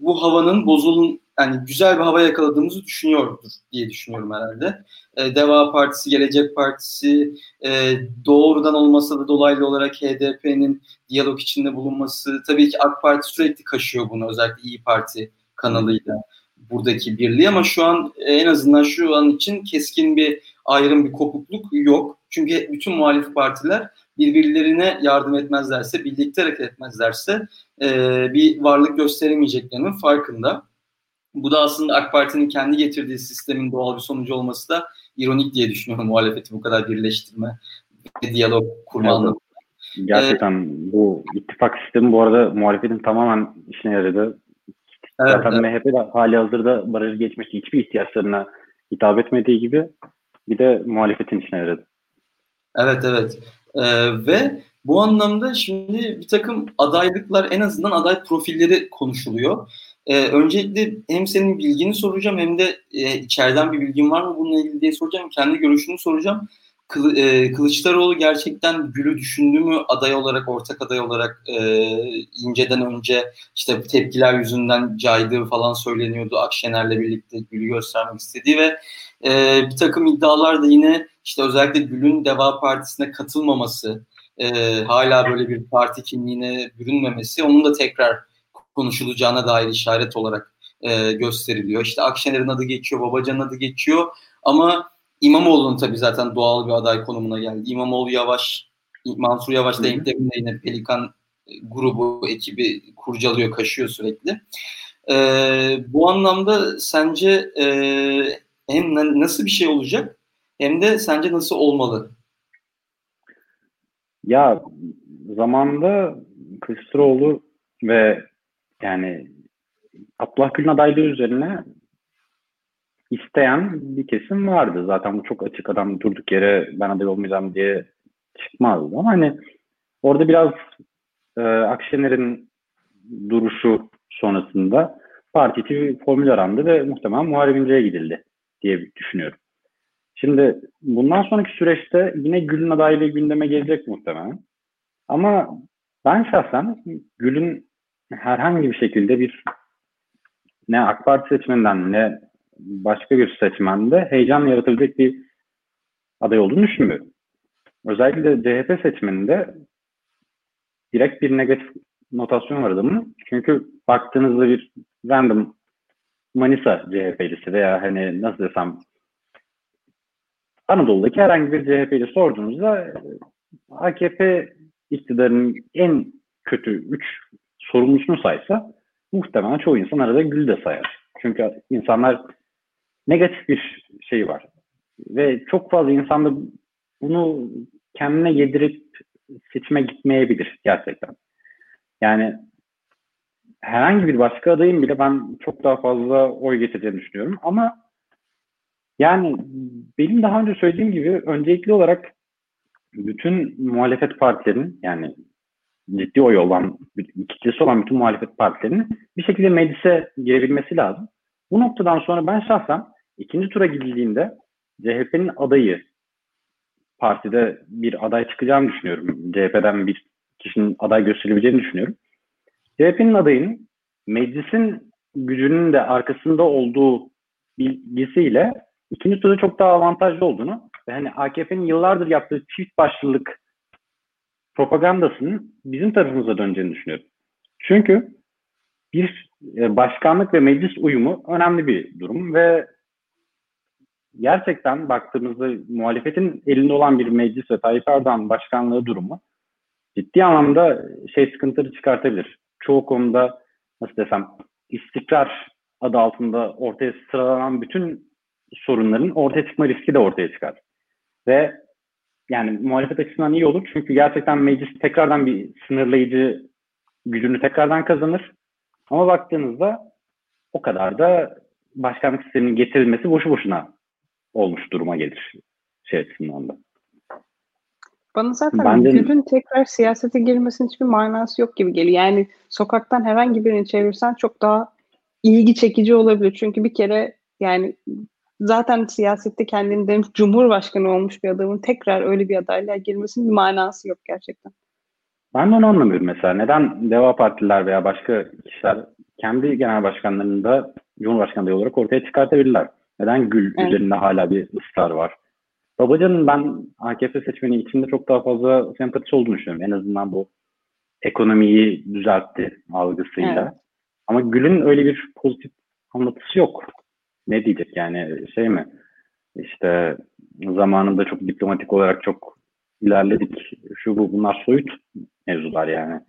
Speaker 1: bu havanın bozulun yani güzel bir hava yakaladığımızı düşünüyordur diye düşünüyorum herhalde. E, Deva Partisi, Gelecek Partisi e, doğrudan olmasa da dolaylı olarak HDP'nin diyalog içinde bulunması. Tabii ki AK Parti sürekli kaşıyor bunu özellikle İyi Parti kanalıyla buradaki birliği ama şu an en azından şu an için keskin bir ayrım bir kopukluk yok. Çünkü bütün muhalif partiler birbirlerine yardım etmezlerse, birlikte hareket etmezlerse e, bir varlık gösteremeyeceklerinin farkında. Bu da aslında AK Parti'nin kendi getirdiği sistemin doğal bir sonucu olması da ironik diye düşünüyorum muhalefeti bu kadar birleştirme ve diyalog kurma evet. anlamında.
Speaker 2: Gerçekten ee, bu ittifak sistemi bu arada muhalefetin tamamen işine yaradı. Evet, Zaten evet. MHP de hali hazırda barajı geçmişti. Hiçbir ihtiyaçlarına hitap etmediği gibi bir de muhalefetin işine yaradı.
Speaker 1: Evet evet. Ee, ve bu anlamda şimdi bir takım adaylıklar en azından aday profilleri konuşuluyor. Ee, öncelikle hem senin bilgini soracağım hem de e, içeriden bir bilgin var mı bununla ilgili diye soracağım. Kendi görüşünü soracağım. Kılı, e, Kılıçdaroğlu gerçekten Gül'ü düşündü mü aday olarak, ortak aday olarak e, inceden önce işte tepkiler yüzünden caydığı falan söyleniyordu. Akşener'le birlikte Gül'ü göstermek istediği ve e, bir takım iddialar da yine işte özellikle Gül'ün Deva Partisi'ne katılmaması, e, hala böyle bir parti kimliğine bürünmemesi onun da tekrar konuşulacağına dair işaret olarak e, gösteriliyor. İşte Akşener'in adı geçiyor, Babacan'ın adı geçiyor ama İmamoğlu'nun tabii zaten doğal bir aday konumuna geldi. İmamoğlu Yavaş, Mansur Yavaş da demin yine Pelikan grubu, ekibi kurcalıyor, kaşıyor sürekli. E, bu anlamda sence e, hem nasıl bir şey olacak hem de sence nasıl olmalı?
Speaker 2: Ya zamanda Kılıçdaroğlu ve yani Abdullah Gül'ün adaylığı üzerine isteyen bir kesim vardı. Zaten bu çok açık adam durduk yere ben aday olmayacağım diye çıkmazdı. Ama hani orada biraz e, Akşener'in duruşu sonrasında parti içi formül arandı ve muhtemelen Muharrem İnce'ye gidildi diye düşünüyorum. Şimdi bundan sonraki süreçte yine Gül'ün adaylığı gündeme gelecek muhtemelen. Ama ben şahsen Gül'ün herhangi bir şekilde bir ne AK Parti seçmeninden ne başka bir seçmende heyecan yaratabilecek bir aday olduğunu düşünmüyorum. Özellikle CHP seçmeninde direkt bir negatif notasyon var adamın. Çünkü baktığınızda bir random Manisa CHP'lisi veya hani nasıl desem Anadolu'daki herhangi bir CHP'li sorduğunuzda AKP iktidarının en kötü 3 sorumlusunu saysa muhtemelen çoğu insan arada Gül de sayar. Çünkü insanlar negatif bir şey var. Ve çok fazla insan da bunu kendine yedirip seçime gitmeyebilir gerçekten. Yani herhangi bir başka adayın bile ben çok daha fazla oy getireceğini düşünüyorum. Ama yani benim daha önce söylediğim gibi öncelikli olarak bütün muhalefet partilerinin yani ciddi oy olan, kitlesi olan bütün muhalefet partilerinin bir şekilde meclise girebilmesi lazım. Bu noktadan sonra ben şahsen ikinci tura gidildiğinde CHP'nin adayı partide bir aday çıkacağını düşünüyorum. CHP'den bir kişinin aday gösterebileceğini düşünüyorum. CHP'nin adayının meclisin gücünün de arkasında olduğu bilgisiyle ikinci turda çok daha avantajlı olduğunu ve hani AKP'nin yıllardır yaptığı çift başlılık propagandasının bizim tarafımıza döneceğini düşünüyorum. Çünkü bir e, başkanlık ve meclis uyumu önemli bir durum ve gerçekten baktığımızda muhalefetin elinde olan bir meclis ve Tayyip Erdoğan başkanlığı durumu ciddi anlamda şey sıkıntıları çıkartabilir. Çoğu konuda nasıl desem istikrar adı altında ortaya sıralanan bütün sorunların ortaya çıkma riski de ortaya çıkar. Ve yani muhalefet açısından iyi olur. Çünkü gerçekten meclis tekrardan bir sınırlayıcı gücünü tekrardan kazanır. Ama baktığınızda o kadar da başkanlık sisteminin getirilmesi boşu boşuna olmuş duruma gelir şey açısından da.
Speaker 3: Bana zaten Bence... Gül'ün tekrar siyasete girmesinin hiçbir manası yok gibi geliyor. Yani sokaktan herhangi birini çevirsen çok daha ilgi çekici olabilir. Çünkü bir kere yani zaten siyasette kendini demiş cumhurbaşkanı olmuş bir adamın tekrar öyle bir adaylığa girmesinin bir manası yok gerçekten.
Speaker 2: Ben de onu anlamıyorum mesela. Neden Deva Partililer veya başka kişiler kendi genel başkanlarını da Cumhurbaşkanı olarak ortaya çıkartabilirler? Neden Gül evet. üzerinde hala bir ısrar var? Babacan'ın ben AKP seçmeni içinde çok daha fazla sempatisi olduğunu düşünüyorum. En azından bu ekonomiyi düzeltti algısıyla. Evet. Ama Gül'ün öyle bir pozitif anlatısı yok ne diyecek yani şey mi? İşte zamanında çok diplomatik olarak çok ilerledik. Şu bu bunlar soyut mevzular yani.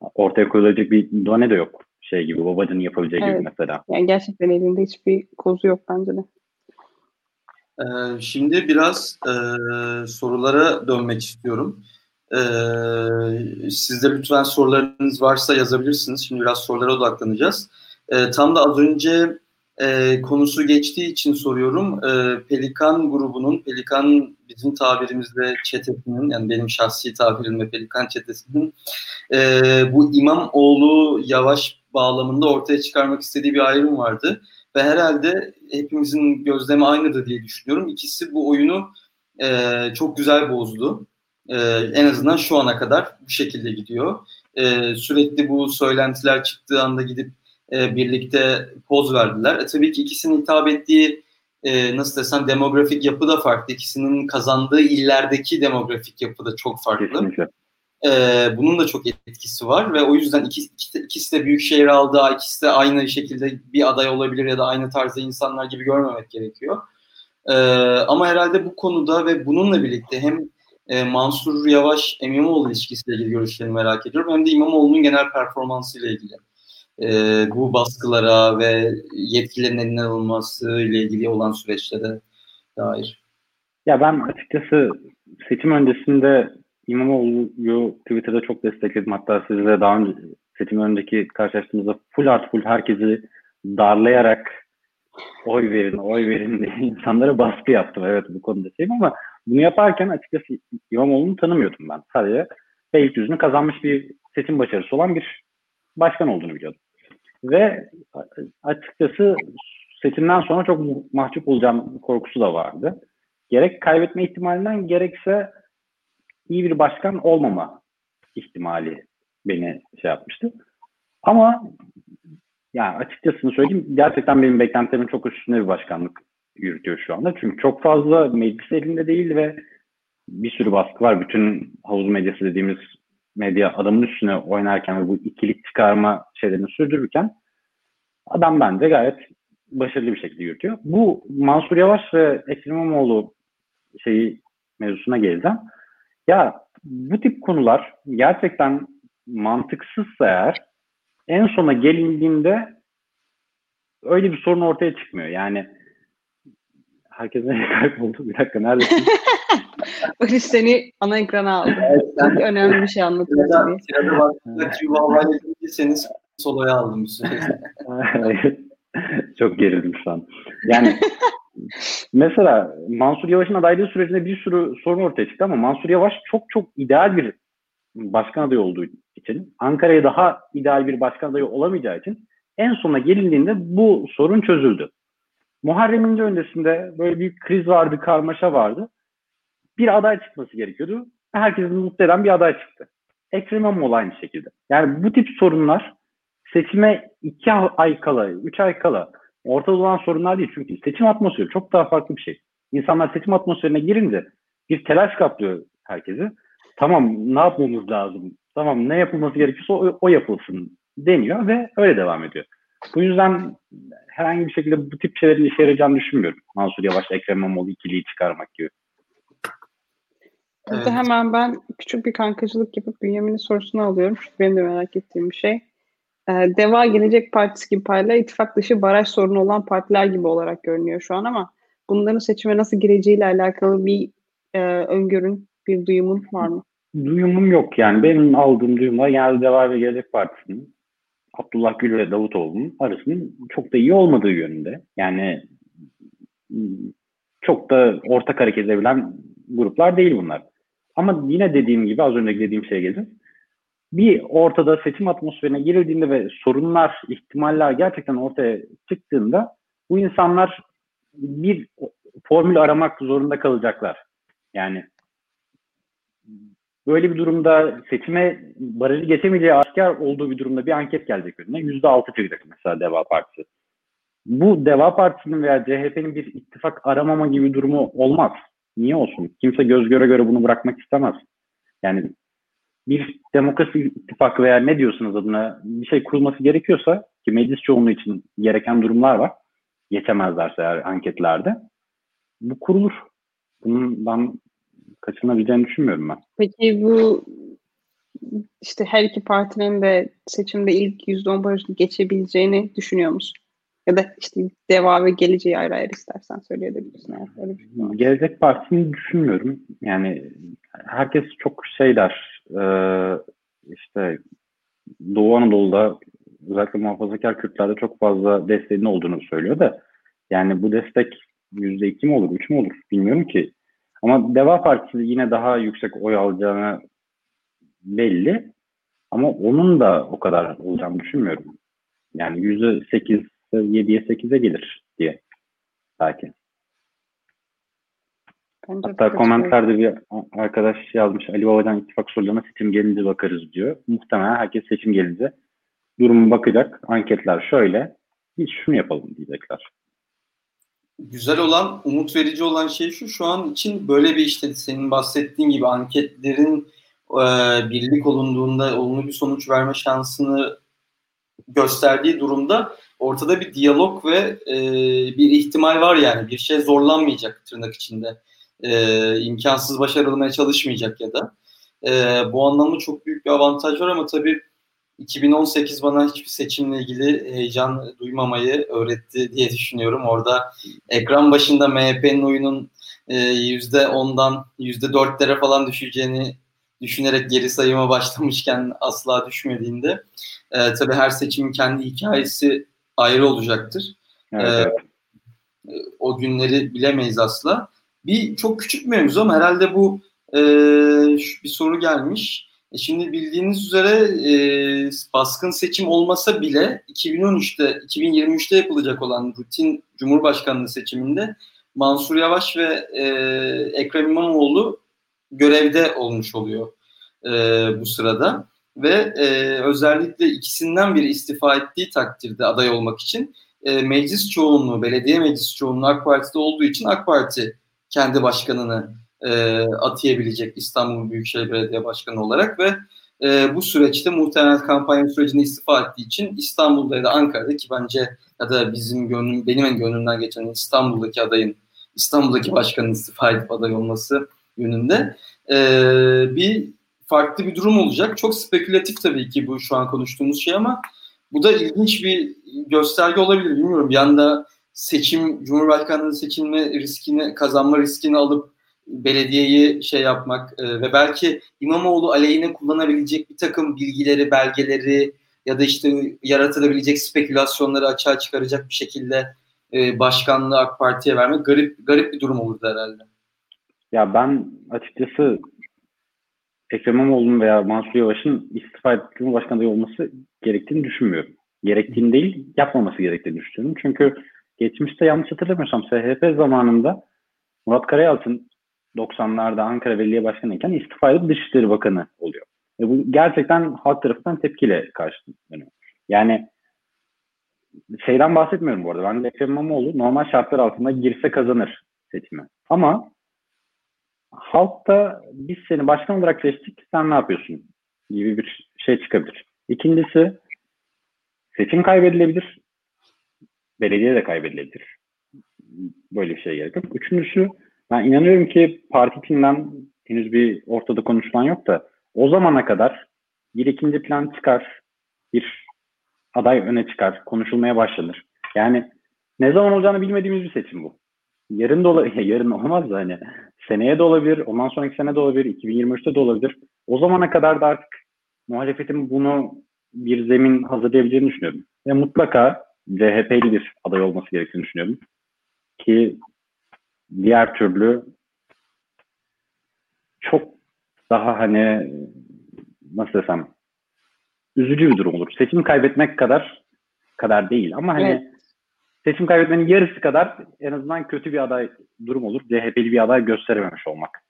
Speaker 2: Ortaya koyulacak bir done de yok. Şey gibi babacanın yapabileceği evet. gibi mesela.
Speaker 3: Yani gerçekten elinde hiçbir kozu yok bence de.
Speaker 1: Ee, şimdi biraz e, sorulara dönmek istiyorum. Ee, siz de lütfen sorularınız varsa yazabilirsiniz. Şimdi biraz sorulara odaklanacağız. Ee, tam da az önce e, konusu geçtiği için soruyorum. E, Pelikan grubunun, Pelikan bizim tabirimizde çetesinin, yani benim şahsi tabirimle Pelikan çetesinin e, bu İmamoğlu Yavaş bağlamında ortaya çıkarmak istediği bir ayrım vardı. Ve herhalde hepimizin gözlemi aynıdır diye düşünüyorum. İkisi bu oyunu e, çok güzel bozdu. E, en azından şu ana kadar bu şekilde gidiyor. E, sürekli bu söylentiler çıktığı anda gidip e, birlikte poz verdiler. E, tabii ki ikisinin hitap ettiği e, nasıl desem demografik yapı da farklı. İkisinin kazandığı illerdeki demografik yapı da çok farklı. E, bunun da çok etkisi var ve o yüzden ikisi, ikisi de büyük şehir aldı, ikisi de aynı şekilde bir aday olabilir ya da aynı tarzda insanlar gibi görmemek gerekiyor. E, ama herhalde bu konuda ve bununla birlikte hem e, Mansur Yavaş İmamoğlu ilişkisiyle ilgili görüşlerini merak ediyorum hem de İmamoğlu'nun genel performansıyla ilgili e, bu baskılara ve yetkilerin elinden alınması ile ilgili olan süreçlere dair?
Speaker 2: Ya ben açıkçası seçim öncesinde İmamoğlu'yu Twitter'da çok destekledim. Hatta sizle daha önce seçim önceki karşılaştığımızda full art full herkesi darlayarak oy verin, oy verin diye insanlara baskı yaptım. Evet bu konuda şeyim ama bunu yaparken açıkçası İmamoğlu'nu tanımıyordum ben. Sadece Beylikdüzü'nü kazanmış bir seçim başarısı olan bir başkan olduğunu biliyordum. Ve açıkçası seçimden sonra çok mahcup olacağım korkusu da vardı. Gerek kaybetme ihtimalinden gerekse iyi bir başkan olmama ihtimali beni şey yapmıştı. Ama yani açıkçası söyleyeyim gerçekten benim beklentilerimin çok üstünde bir başkanlık yürütüyor şu anda. Çünkü çok fazla meclis elinde değil ve bir sürü baskı var. Bütün havuz medyası dediğimiz medya adamın üstüne oynarken ve bu ikilik çıkarma şeylerini sürdürürken adam bence gayet başarılı bir şekilde yürütüyor. Bu Mansur Yavaş ve Ekrem İmamoğlu şeyi mevzusuna geleceğim. Ya bu tip konular gerçekten mantıksızsa eğer en sona gelindiğinde öyle bir sorun ortaya çıkmıyor. Yani herkes ne kayboldu? Bir dakika neredesin?
Speaker 3: Barış seni ana ekrana aldı. Evet, sen, önemli bir şey anlatıyorsun diye.
Speaker 1: Sırada baktığında Chihuahua'yla seni soloya aldım bir süre.
Speaker 2: Çok gerildim şu an. Yani mesela Mansur Yavaş'ın adaylığı sürecinde bir sürü sorun ortaya çıktı ama Mansur Yavaş çok çok ideal bir başkan adayı olduğu için, Ankara'ya daha ideal bir başkan adayı olamayacağı için en sona gelindiğinde bu sorun çözüldü. Muharrem İnce öncesinde böyle bir kriz vardı, karmaşa vardı. Bir aday çıkması gerekiyordu. Herkesi mutlu eden bir aday çıktı. Ekrem İmamoğlu aynı şekilde. Yani bu tip sorunlar seçime iki ay kala, üç ay kala ortada olan sorunlar değil. Çünkü seçim atmosferi çok daha farklı bir şey. İnsanlar seçim atmosferine girince bir telaş kaplıyor herkesi. Tamam ne yapmamız lazım? Tamam ne yapılması gerekiyorsa o, o yapılsın deniyor ve öyle devam ediyor. Bu yüzden herhangi bir şekilde bu tip şeylerin işe yarayacağını düşünmüyorum. Mansur Yavaş, Ekrem İmamoğlu ikiliyi çıkarmak gibi.
Speaker 3: Evet. hemen ben küçük bir kankacılık yapıp Bünyamin'in sorusunu alıyorum. Çünkü benim de merak ettiğim bir şey. Ee, Deva Gelecek Partisi gibi partiler ittifak dışı baraj sorunu olan partiler gibi olarak görünüyor şu an ama bunların seçime nasıl gireceğiyle alakalı bir e, öngörün, bir duyumun var mı?
Speaker 2: Duyumum yok yani. Benim aldığım duyumlar genelde Deva ve Gelecek Partisi'nin Abdullah Gül ve Davutoğlu'nun arasının çok da iyi olmadığı yönünde. Yani çok da ortak hareket edebilen gruplar değil bunlar. Ama yine dediğim gibi az önce dediğim şeye geleceğiz. Bir ortada seçim atmosferine girildiğinde ve sorunlar, ihtimaller gerçekten ortaya çıktığında bu insanlar bir formül aramak zorunda kalacaklar. Yani Böyle bir durumda seçime barajı geçemeyeceği asker olduğu bir durumda bir anket gelecek önüne. Yüzde altı çıkacak mesela Deva Partisi. Bu Deva Partisi'nin veya CHP'nin bir ittifak aramama gibi durumu olmaz. Niye olsun? Kimse göz göre göre bunu bırakmak istemez. Yani bir demokrasi ittifakı veya ne diyorsunuz adına bir şey kurulması gerekiyorsa ki meclis çoğunluğu için gereken durumlar var. Geçemezlerse eğer anketlerde. Bu kurulur. Bundan kaçınabileceğini düşünmüyorum ben.
Speaker 3: Peki bu işte her iki partinin de seçimde ilk %10 barajını geçebileceğini düşünüyor musun? Ya da işte deva ve geleceği ayrı ayrı istersen söyleyebilirsin. Eğer
Speaker 2: şey Gelecek Partisi'ni düşünmüyorum. Yani herkes çok şeyler e, işte Doğu Anadolu'da özellikle muhafazakar Kürtlerde çok fazla desteğinin olduğunu söylüyor da yani bu destek yüzde iki mi olur, üç mü olur bilmiyorum ki. Ama Deva Partisi yine daha yüksek oy alacağını belli. Ama onun da o kadar olacağını düşünmüyorum. Yani yüzde sekiz, yediye sekize gelir diye belki. Bence Hatta komentlerde bir arkadaş yazmış Ali Babacan ittifak sorularına seçim gelince bakarız diyor. Muhtemelen herkes seçim gelince durumu bakacak. Anketler şöyle. Hiç şunu yapalım diyecekler
Speaker 1: güzel olan, umut verici olan şey şu. Şu an için böyle bir işte senin bahsettiğin gibi anketlerin e, birlik olunduğunda olumlu bir sonuç verme şansını gösterdiği durumda ortada bir diyalog ve e, bir ihtimal var yani. Bir şey zorlanmayacak tırnak içinde. E, imkansız başarılmaya çalışmayacak ya da. E, bu anlamda çok büyük bir avantaj var ama tabii 2018 bana hiçbir seçimle ilgili heyecan duymamayı öğretti diye düşünüyorum. Orada ekran başında MHP'nin oyunun %10'dan e, %4'lere falan düşeceğini düşünerek geri sayıma başlamışken asla düşmediğinde e, tabii her seçimin kendi hikayesi ayrı olacaktır. Evet. E, o günleri bilemeyiz asla. Bir çok küçük bir mevzu ama herhalde bu e, bir soru gelmiş E şimdi bildiğiniz üzere e, baskın seçim olmasa bile 2013'te, 2023'te yapılacak olan rutin Cumhurbaşkanlığı seçiminde Mansur Yavaş ve e, Ekrem İmamoğlu görevde olmuş oluyor e, bu sırada. Ve e, özellikle ikisinden biri istifa ettiği takdirde aday olmak için e, meclis çoğunluğu, belediye meclis çoğunluğu AK Parti'de olduğu için AK Parti kendi başkanını e, atayabilecek İstanbul Büyükşehir Belediye Başkanı olarak ve e, bu süreçte muhtemelen kampanya sürecini istifa ettiği için İstanbul'da ya da Ankara'da ki bence ya da bizim gönlüm, benim en gönlümden geçen İstanbul'daki adayın İstanbul'daki başkanın istifa edip aday olması yönünde e, bir farklı bir durum olacak. Çok spekülatif tabii ki bu şu an konuştuğumuz şey ama bu da ilginç bir gösterge olabilir. Bilmiyorum. Bir yanda seçim, Cumhurbaşkanlığı seçilme riskini, kazanma riskini alıp belediyeyi şey yapmak e, ve belki İmamoğlu aleyhine kullanabilecek bir takım bilgileri, belgeleri ya da işte yaratılabilecek spekülasyonları açığa çıkaracak bir şekilde e, başkanlığı AK Parti'ye vermek garip garip bir durum olurdu herhalde.
Speaker 2: Ya ben açıkçası Ekrem İmamoğlu'nun veya Mansur Yavaş'ın istifa edip Cumhurbaşkanı olması gerektiğini düşünmüyorum. Gerektiğini değil, yapmaması gerektiğini düşünüyorum. Çünkü geçmişte yanlış hatırlamıyorsam SHP zamanında Murat Karayalçın 90'larda Ankara Belediye Başkanı iken istifa edip Dışişleri Bakanı oluyor. Ve bu gerçekten halk tarafından tepkiyle karşılanıyor. Yani şeyden bahsetmiyorum bu arada. Ben de Ekrem İmamoğlu normal şartlar altında girse kazanır seçimi. Ama halk da biz seni başkan olarak seçtik sen ne yapıyorsun gibi bir şey çıkabilir. İkincisi seçim kaybedilebilir. Belediye de kaybedilebilir. Böyle bir şey gerek yok. Üçüncüsü ben inanıyorum ki parti içinden henüz bir ortada konuşulan yok da o zamana kadar bir ikinci plan çıkar. Bir aday öne çıkar. Konuşulmaya başlanır. Yani ne zaman olacağını bilmediğimiz bir seçim bu. Yarın da olabilir. Yarın olmaz da hani seneye de olabilir. Ondan sonraki sene de olabilir. 2023'te de olabilir. O zamana kadar da artık muhalefetin bunu bir zemin hazırlayabileceğini düşünüyorum. Ve mutlaka CHP'li bir aday olması gerektiğini düşünüyorum. Ki diğer türlü çok daha hani nasıl desem üzücü bir durum olur. Seçim kaybetmek kadar kadar değil ama hani evet. seçim kaybetmenin yarısı kadar en azından kötü bir aday durum olur. CHP'li bir aday gösterememiş olmak.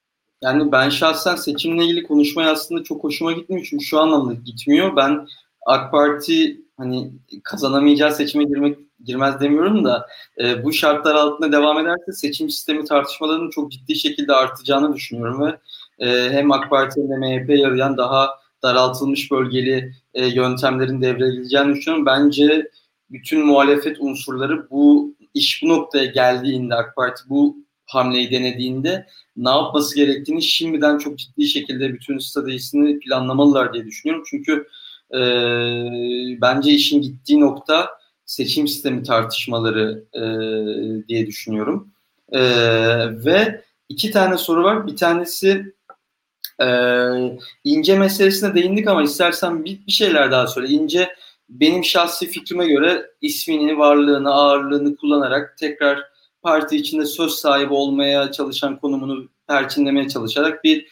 Speaker 1: Yani ben şahsen seçimle ilgili konuşmaya aslında çok hoşuma gitmiyor çünkü şu anlamda gitmiyor. Ben AK Parti hani kazanamayacağı seçime girmek girmez demiyorum da e, bu şartlar altında devam ederse seçim sistemi tartışmalarının çok ciddi şekilde artacağını düşünüyorum ve e, hem AK Parti hem de MHP yarayan daha daraltılmış bölgeli e, yöntemlerin devreye düşünüyorum. Bence bütün muhalefet unsurları bu iş bu noktaya geldiğinde AK Parti bu hamleyi denediğinde ne yapması gerektiğini şimdiden çok ciddi şekilde bütün stratejisini planlamalılar diye düşünüyorum. Çünkü e, bence işin gittiği nokta seçim sistemi tartışmaları e, diye düşünüyorum. E, ve iki tane soru var. Bir tanesi e, ince meselesine değindik ama istersen bir, bir şeyler daha söyle. İnce benim şahsi fikrime göre ismini, varlığını, ağırlığını kullanarak tekrar parti içinde söz sahibi olmaya çalışan konumunu perçinlemeye çalışarak bir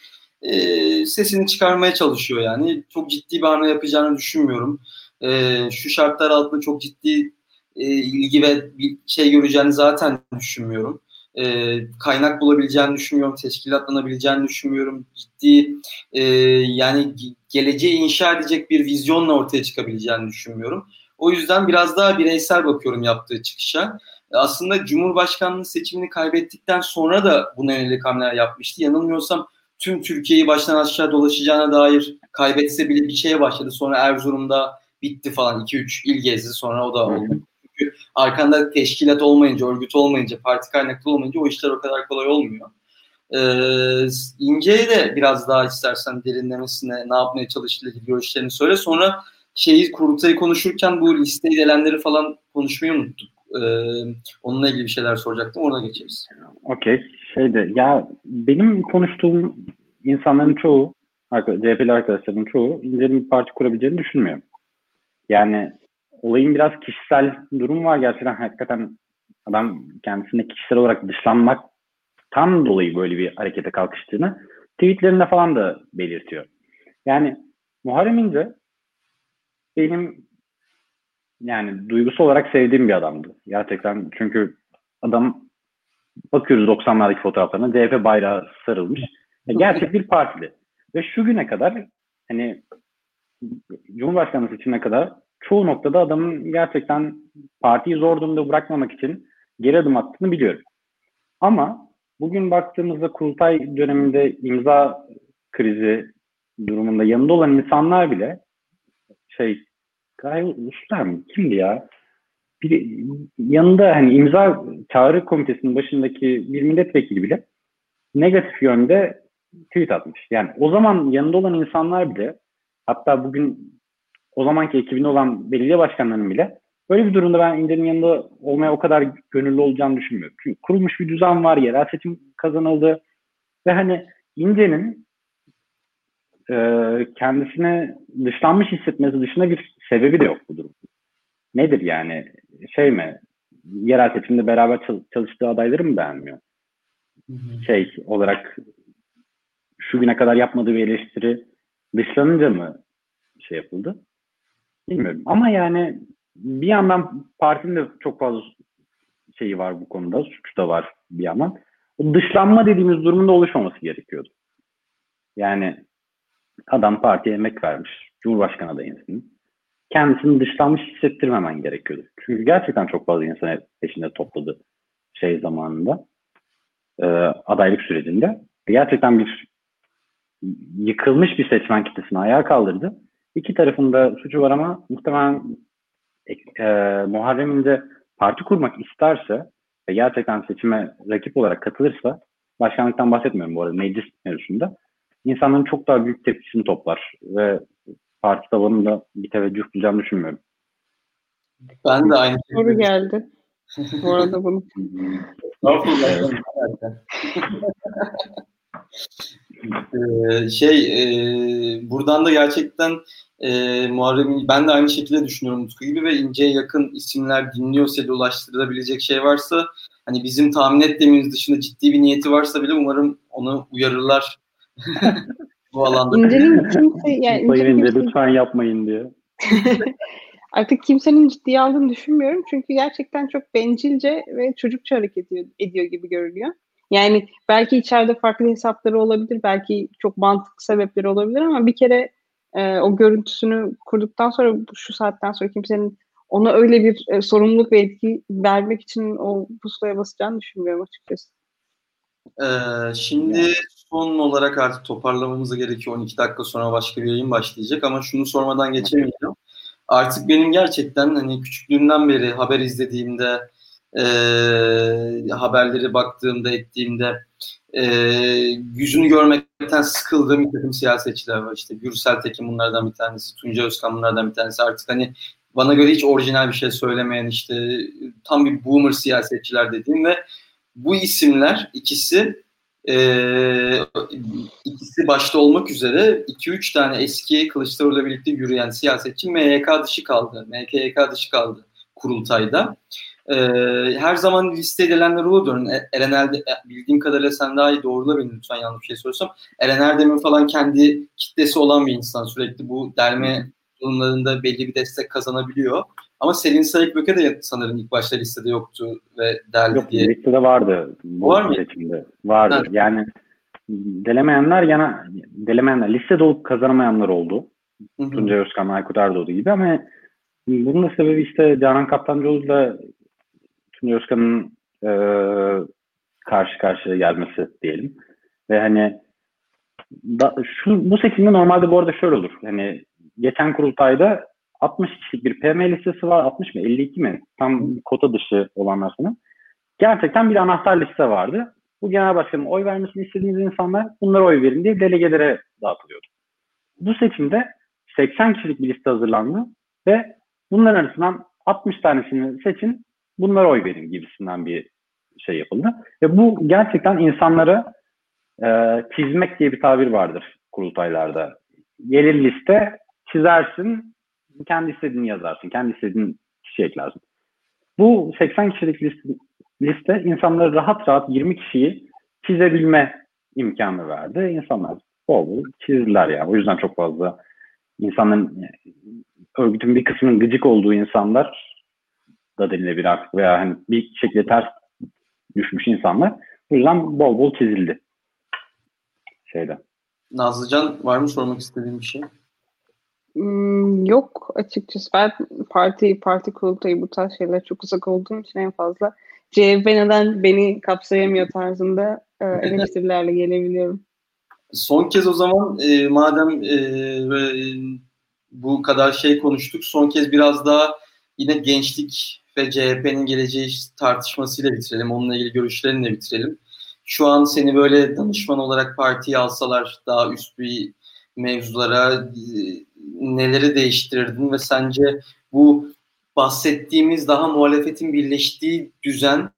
Speaker 1: e, sesini çıkarmaya çalışıyor yani. Çok ciddi bir hamle yapacağını düşünmüyorum e, şu şartlar altında çok ciddi e, ilgi ve bir şey göreceğini zaten düşünmüyorum. E, kaynak bulabileceğini düşünmüyorum, teşkilatlanabileceğini düşünmüyorum. Ciddi e, yani geleceği inşa edecek bir vizyonla ortaya çıkabileceğini düşünmüyorum. O yüzden biraz daha bireysel bakıyorum yaptığı çıkışa. Aslında Cumhurbaşkanlığı seçimini kaybettikten sonra da buna yönelik hamleler yapmıştı. Yanılmıyorsam tüm Türkiye'yi baştan aşağı dolaşacağına dair kaybetse bile bir şeye başladı. Sonra Erzurum'da bitti falan 2-3 il gezdi sonra o da oldu. Çünkü arkanda teşkilat olmayınca, örgüt olmayınca, parti kaynaklı olmayınca o işler o kadar kolay olmuyor. Ee, İnce'ye de biraz daha istersen derinlemesine ne yapmaya çalıştığı ilgili görüşlerini söyle. Sonra şeyi kurultayı konuşurken bu listeyi delenleri falan konuşmayı unuttuk. Ee, onunla ilgili bir şeyler soracaktım. Orada geçeriz.
Speaker 2: Okey. Şeyde ya benim konuştuğum insanların çoğu CHP'li arkadaşların çoğu İnce'nin bir parti kurabileceğini düşünmüyor. Yani olayın biraz kişisel durum var gerçekten hakikaten adam kendisine kişisel olarak dışlanmak tam dolayı böyle bir harekete kalkıştığını tweetlerinde falan da belirtiyor. Yani Muharrem İnce benim yani duygusu olarak sevdiğim bir adamdı. Gerçekten çünkü adam bakıyoruz 90'lardaki fotoğraflarına CHP bayrağı sarılmış. Gerçek bir partili. Ve şu güne kadar hani Cumhurbaşkanı seçimine kadar çoğu noktada adamın gerçekten partiyi zor durumda bırakmamak için geri adım attığını biliyorum. Ama bugün baktığımızda kurultay döneminde imza krizi durumunda yanında olan insanlar bile şey Gaye Usta mı? Kimdi ya? Bir, yanında hani imza çağrı komitesinin başındaki bir milletvekili bile negatif yönde tweet atmış. Yani o zaman yanında olan insanlar bile hatta bugün o zamanki ekibinde olan belediye başkanlarının bile böyle bir durumda ben İnce'nin yanında olmaya o kadar gönüllü olacağını düşünmüyorum. Çünkü kurulmuş bir düzen var, yerel seçim kazanıldı ve hani İnce'nin e, kendisine dışlanmış hissetmesi dışında bir sebebi de yok bu durum. Nedir yani? Şey mi? Yerel seçimde beraber çalıştığı adayları mı beğenmiyor? Şey olarak şu güne kadar yapmadığı bir eleştiri dışlanınca mı şey yapıldı? Bilmiyorum. Ama yani bir yandan partinin de çok fazla şeyi var bu konuda. Suç da var bir yandan. O dışlanma dediğimiz durumun da oluşmaması gerekiyordu. Yani adam partiye emek vermiş. Cumhurbaşkanı adayısın. Kendisini dışlanmış hissettirmemen gerekiyordu. Çünkü gerçekten çok fazla insan peşinde topladı şey zamanında. E, adaylık sürecinde. Gerçekten bir yıkılmış bir seçmen kitlesini ayağa kaldırdı. İki tarafında suçu var ama muhtemelen e, Muharrem İnce parti kurmak isterse ve gerçekten seçime rakip olarak katılırsa başkanlıktan bahsetmiyorum bu arada meclis mevzusunda insanların çok daha büyük tepkisini toplar ve parti tabanında bir teveccüh bulacağını düşünmüyorum.
Speaker 1: Ben de aynı
Speaker 3: Soru geldi. Bu arada bunu.
Speaker 1: ee, şey e, buradan da gerçekten e, Muharrem ben de aynı şekilde düşünüyorum Utku gibi ve ince yakın isimler dinliyorsa da ulaştırılabilecek şey varsa hani bizim tahmin ettiğimiz dışında ciddi bir niyeti varsa bile umarım onu uyarırlar bu alanda.
Speaker 3: İnce'nin kimse yani
Speaker 2: Sayın İnce lütfen yapmayın diye.
Speaker 3: Artık kimsenin ciddiye aldığını düşünmüyorum. Çünkü gerçekten çok bencilce ve çocukça hareket ediyor, ediyor gibi görünüyor. Yani belki içeride farklı hesapları olabilir, belki çok mantıklı sebepleri olabilir ama bir kere e, o görüntüsünü kurduktan sonra şu saatten sonra kimsenin ona öyle bir e, sorumluluk ve etki vermek için o pusulaya basacağını düşünmüyorum açıkçası.
Speaker 1: Ee, şimdi son olarak artık toparlamamız gerekiyor. 12 dakika sonra başka bir yayın başlayacak ama şunu sormadan geçemeyeceğim. Artık benim gerçekten hani küçüklüğümden beri haber izlediğimde e, haberleri baktığımda ettiğimde e, yüzünü görmekten sıkıldığım bir takım siyasetçiler var. İşte Gürsel Tekin bunlardan bir tanesi, Tunca Özkan bunlardan bir tanesi. Artık hani bana göre hiç orijinal bir şey söylemeyen işte tam bir boomer siyasetçiler dediğim ve bu isimler ikisi e, ikisi başta olmak üzere 2-3 tane eski Kılıçdaroğlu'yla birlikte yürüyen siyasetçi MYK dışı kaldı. MKYK dışı kaldı kurultayda. E, her zaman liste edilenler olur. E, Eren Erde, e, bildiğim kadarıyla sen daha iyi doğrula beni lütfen yanlış bir şey soruyorsam. Eren Erdem'in falan kendi kitlesi olan bir insan. Sürekli bu derme durumlarında belli bir destek kazanabiliyor. Ama Selin Sayıkböke de sanırım ilk başta listede yoktu ve derdi
Speaker 2: Yok,
Speaker 1: diye.
Speaker 2: listede vardı. Bu
Speaker 1: Var mı?
Speaker 2: Seçimde. Vardı.
Speaker 1: Ha.
Speaker 2: Yani delemeyenler yana delemeyenler listede olup kazanamayanlar oldu.
Speaker 1: Hı hı.
Speaker 2: Tuncay Özkan, Aykut Erdoğdu gibi ama bunun da sebebi işte Canan Kaptancıoğlu'yla Tuncay Özkan'ın e, karşı karşıya gelmesi diyelim. Ve hani da, şu, bu seçimde normalde bu arada şöyle olur. Hani geçen kurultayda 60 kişilik bir PM listesi var. 60 mı 52 mi? Tam kota dışı olanlar sana. Gerçekten bir anahtar liste vardı. Bu genel başkanın oy vermesini istediğiniz insanlar bunlara oy verin diye delegelere dağıtılıyordu. Bu seçimde 80 kişilik bir liste hazırlandı ve bunların arasından 60 tanesini seçin bunlara oy verin gibisinden bir şey yapıldı. Ve bu gerçekten insanları e, çizmek diye bir tabir vardır kurultaylarda. Gelir liste çizersin, kendi istediğini yazarsın, kendi istediğin kişi eklersin. Bu 80 kişilik liste, liste insanlara rahat rahat 20 kişiyi çizebilme imkanı verdi. İnsanlar bol bol çizdiler ya. O yüzden çok fazla insanların örgütün bir kısmının gıcık olduğu insanlar da denilebilir artık veya hani bir şekilde ters düşmüş insanlar. O yüzden bol bol çizildi. Şeyde.
Speaker 1: Nazlıcan var mı sormak istediğin bir şey?
Speaker 3: Hmm, yok açıkçası. Ben parti, parti kurultayı bu tarz şeyler çok uzak olduğum için en fazla CHP neden beni kapsayamıyor tarzında e, eleştirilerle gelebiliyorum.
Speaker 1: Son kez o zaman e, madem e, bu kadar şey konuştuk, son kez biraz daha yine gençlik ve CHP'nin geleceği tartışmasıyla bitirelim. Onunla ilgili görüşlerinle bitirelim. Şu an seni böyle danışman olarak partiye alsalar daha üst bir mevzulara e, neleri değiştirirdin ve sence bu bahsettiğimiz daha muhalefetin birleştiği düzen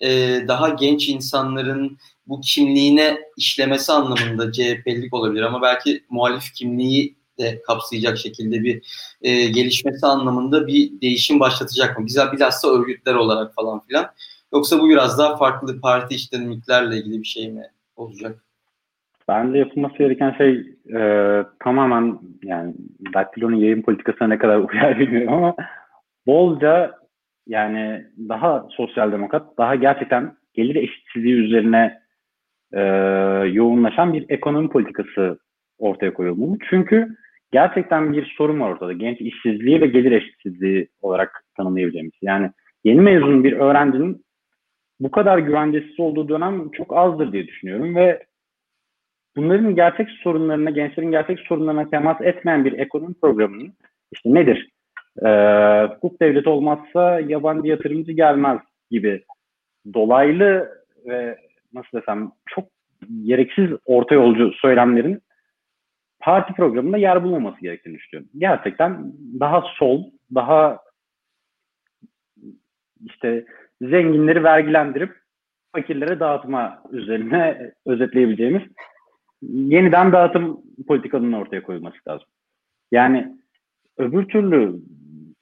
Speaker 1: e, daha genç insanların bu kimliğine işlemesi anlamında CHP'lik olabilir ama belki muhalif kimliği de kapsayacak şekilde bir e, gelişmesi anlamında bir değişim başlatacak mı? Bize bilhassa örgütler olarak falan filan. Yoksa bu biraz daha farklı parti işlemliklerle ilgili bir şey mi olacak?
Speaker 2: Bence yapılması gereken şey e, tamamen yani Daktilo'nun yayın politikasına ne kadar uyar bilmiyorum ama bolca yani daha sosyal demokrat, daha gerçekten gelir eşitsizliği üzerine e, yoğunlaşan bir ekonomi politikası ortaya koyulmalı. Çünkü gerçekten bir sorun var ortada. Genç işsizliği ve gelir eşitsizliği olarak tanımlayabileceğimiz. Yani yeni mezun bir öğrencinin bu kadar güvencesiz olduğu dönem çok azdır diye düşünüyorum ve bunların gerçek sorunlarına, gençlerin gerçek sorunlarına temas etmeyen bir ekonomi programının işte nedir? Ee, hukuk devleti olmazsa yabancı yatırımcı gelmez gibi dolaylı ve nasıl desem çok gereksiz orta yolcu söylemlerin parti programında yer bulmaması gerektiğini düşünüyorum. Gerçekten daha sol, daha işte zenginleri vergilendirip fakirlere dağıtma üzerine özetleyebileceğimiz yeniden dağıtım politikanın ortaya koyulması lazım. Yani öbür türlü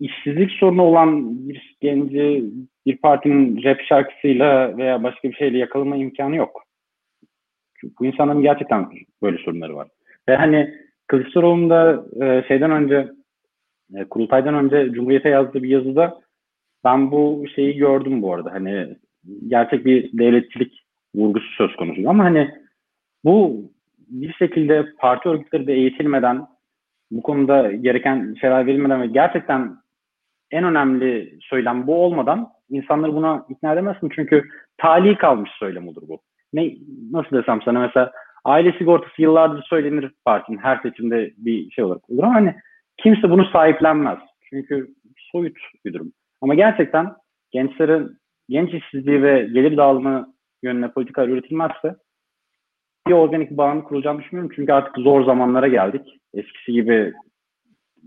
Speaker 2: işsizlik sorunu olan bir genci bir partinin rap şarkısıyla veya başka bir şeyle yakalama imkanı yok. Çünkü bu insanların gerçekten böyle sorunları var. Ve hani Kılıçdaroğlu'nun da e, şeyden önce e, kurultaydan önce Cumhuriyet'e yazdığı bir yazıda ben bu şeyi gördüm bu arada. Hani gerçek bir devletçilik vurgusu söz konusu. Ama hani bu bir şekilde parti örgütleri de eğitilmeden bu konuda gereken şeyler verilmeden ve gerçekten en önemli söylem bu olmadan insanları buna ikna edemezsin. Çünkü tali kalmış söylem olur bu. Ne, nasıl desem sana mesela aile sigortası yıllardır söylenir partinin her seçimde bir şey olarak olur ama hani kimse bunu sahiplenmez. Çünkü soyut bir durum. Ama gerçekten gençlerin genç işsizliği ve gelir dağılımı yönüne politikalar üretilmezse bir organik bağını kurulacağını düşünmüyorum. Çünkü artık zor zamanlara geldik. Eskisi gibi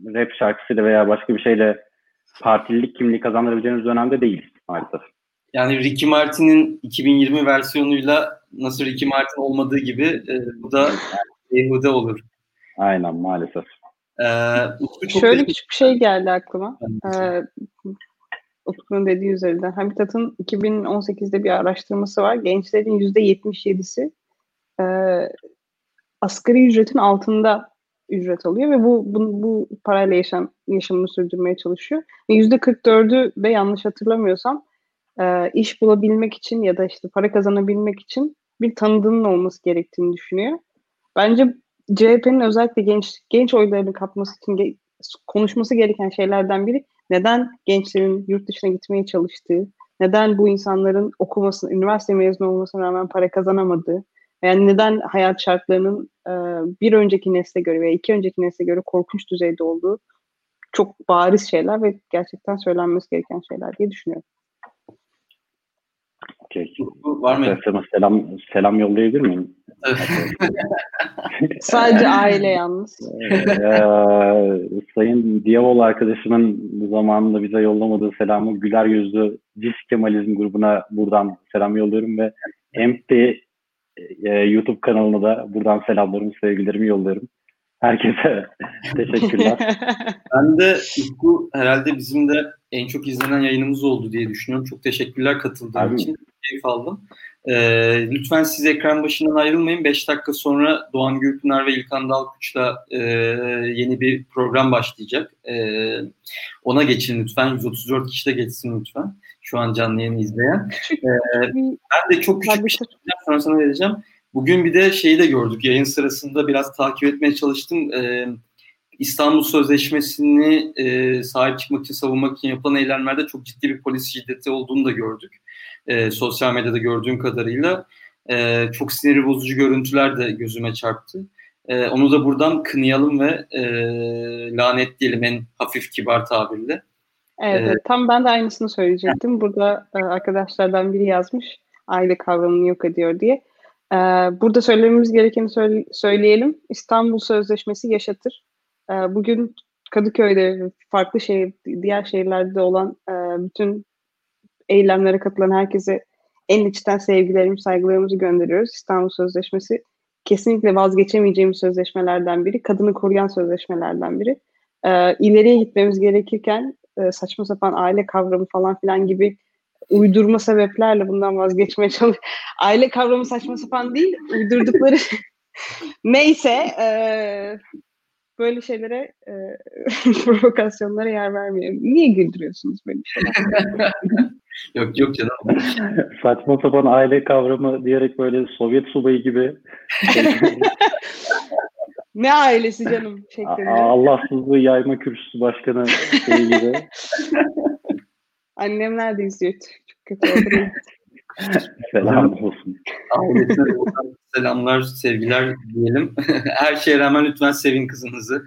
Speaker 2: rap şarkısıyla veya başka bir şeyle partililik kimliği kazandırabileceğimiz dönemde değiliz maalesef.
Speaker 1: Yani Ricky Martin'in 2020 versiyonuyla nasıl Ricky Martin olmadığı gibi e, bu da Yehuda olur.
Speaker 2: Aynen maalesef.
Speaker 3: Ee, Şöyle küçük bir şey geldi aklıma. Ee, Utku'nun dediği üzerinden. Habitat'ın 2018'de bir araştırması var. Gençlerin %77'si e, asgari ücretin altında ücret alıyor ve bu bu, bu parayla yaşam yaşamını sürdürmeye çalışıyor. Ve %44'ü de yanlış hatırlamıyorsam e, iş bulabilmek için ya da işte para kazanabilmek için bir tanıdığının olması gerektiğini düşünüyor. Bence CHP'nin özellikle genç genç oylarını kapması için ge- konuşması gereken şeylerden biri neden gençlerin yurt dışına gitmeye çalıştığı, neden bu insanların okumasını, üniversite mezunu olmasına rağmen para kazanamadığı, yani neden hayat şartlarının e, bir önceki nesle göre veya iki önceki nesle göre korkunç düzeyde olduğu çok bariz şeyler ve gerçekten söylenmesi gereken şeyler diye düşünüyorum.
Speaker 2: Okay. Var mı? Selam, selam yollayabilir miyim?
Speaker 3: Sadece aile yalnız.
Speaker 2: ee, Sayın Diyavoğlu arkadaşımın zamanında bize yollamadığı selamı Güler Yüzlü Cis Kemalizm grubuna buradan selam yolluyorum ve Empty e, YouTube kanalına da buradan selamlarımı, sevgilerimi yolluyorum. Herkese teşekkürler.
Speaker 1: ben de bu herhalde bizim de en çok izlenen yayınımız oldu diye düşünüyorum. Çok teşekkürler katıldığın Abi. için. Keyif aldım. E, lütfen siz ekran başından ayrılmayın. 5 dakika sonra Doğan Gülpınar ve İlkan Dalkuç'la e, yeni bir program başlayacak. E, ona geçin lütfen. 134 kişi de geçsin lütfen. Şu an canlı yayını izleyen. E, ben de çok küçük bir şey sonra sana vereceğim. Bugün bir de şeyi de gördük. Yayın sırasında biraz takip etmeye çalıştım. E, İstanbul Sözleşmesi'ni e, sahip çıkmak için savunmak için yapılan eylemlerde çok ciddi bir polis şiddeti olduğunu da gördük. E, sosyal medyada gördüğüm kadarıyla. E, çok siniri bozucu görüntüler de gözüme çarptı. E, onu da buradan kınayalım ve e, lanetleyelim en hafif kibar tabirle.
Speaker 3: Evet, ee, tam ben de aynısını söyleyecektim. Burada e, arkadaşlardan biri yazmış aile kavramını yok ediyor diye. E, burada söylememiz gerekeni söyle, söyleyelim. İstanbul Sözleşmesi yaşatır. E, bugün Kadıköy'de, farklı şehir, diğer şehirlerde olan e, bütün eylemlere katılan herkese en içten sevgilerimizi, saygılarımızı gönderiyoruz. İstanbul Sözleşmesi kesinlikle vazgeçemeyeceğimiz sözleşmelerden biri. Kadını koruyan sözleşmelerden biri. E, ileriye gitmemiz gerekirken e, saçma sapan aile kavramı falan filan gibi uydurma sebeplerle bundan vazgeçmeye çalış. Aile kavramı saçma sapan değil, uydurdukları neyse e, böyle şeylere e, provokasyonlara yer vermiyorum. Niye güldürüyorsunuz şeyler?
Speaker 1: yok yok canım.
Speaker 2: Saçma sapan aile kavramı diyerek böyle Sovyet subayı gibi.
Speaker 3: Ne ailesi canım şeklinde.
Speaker 2: Allahsızlığı yayma kürsüsü başkanı şey gibi.
Speaker 3: Annemler de izliyor. Çok kötü oldu.
Speaker 2: Selam olsun.
Speaker 1: selamlar, sevgiler diyelim. Her şeye rağmen lütfen sevin kızınızı.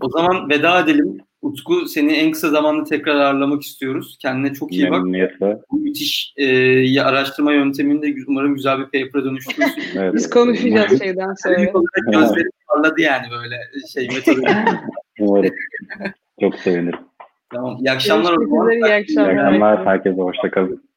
Speaker 1: o zaman veda edelim. Utku seni en kısa zamanda tekrar ağırlamak istiyoruz. Kendine çok iyi bak. Bu müthiş e, araştırma yönteminde umarım güzel bir paper'a dönüştürürsün.
Speaker 3: evet, Biz konuşacağız şeyden sonra.
Speaker 1: Gözlerim parladı yani böyle şey metodu.
Speaker 2: umarım. Çok sevinirim.
Speaker 1: Tamam. İyi akşamlar.
Speaker 3: İyi akşamlar.
Speaker 2: İyi akşamlar. Herkese hoşçakalın.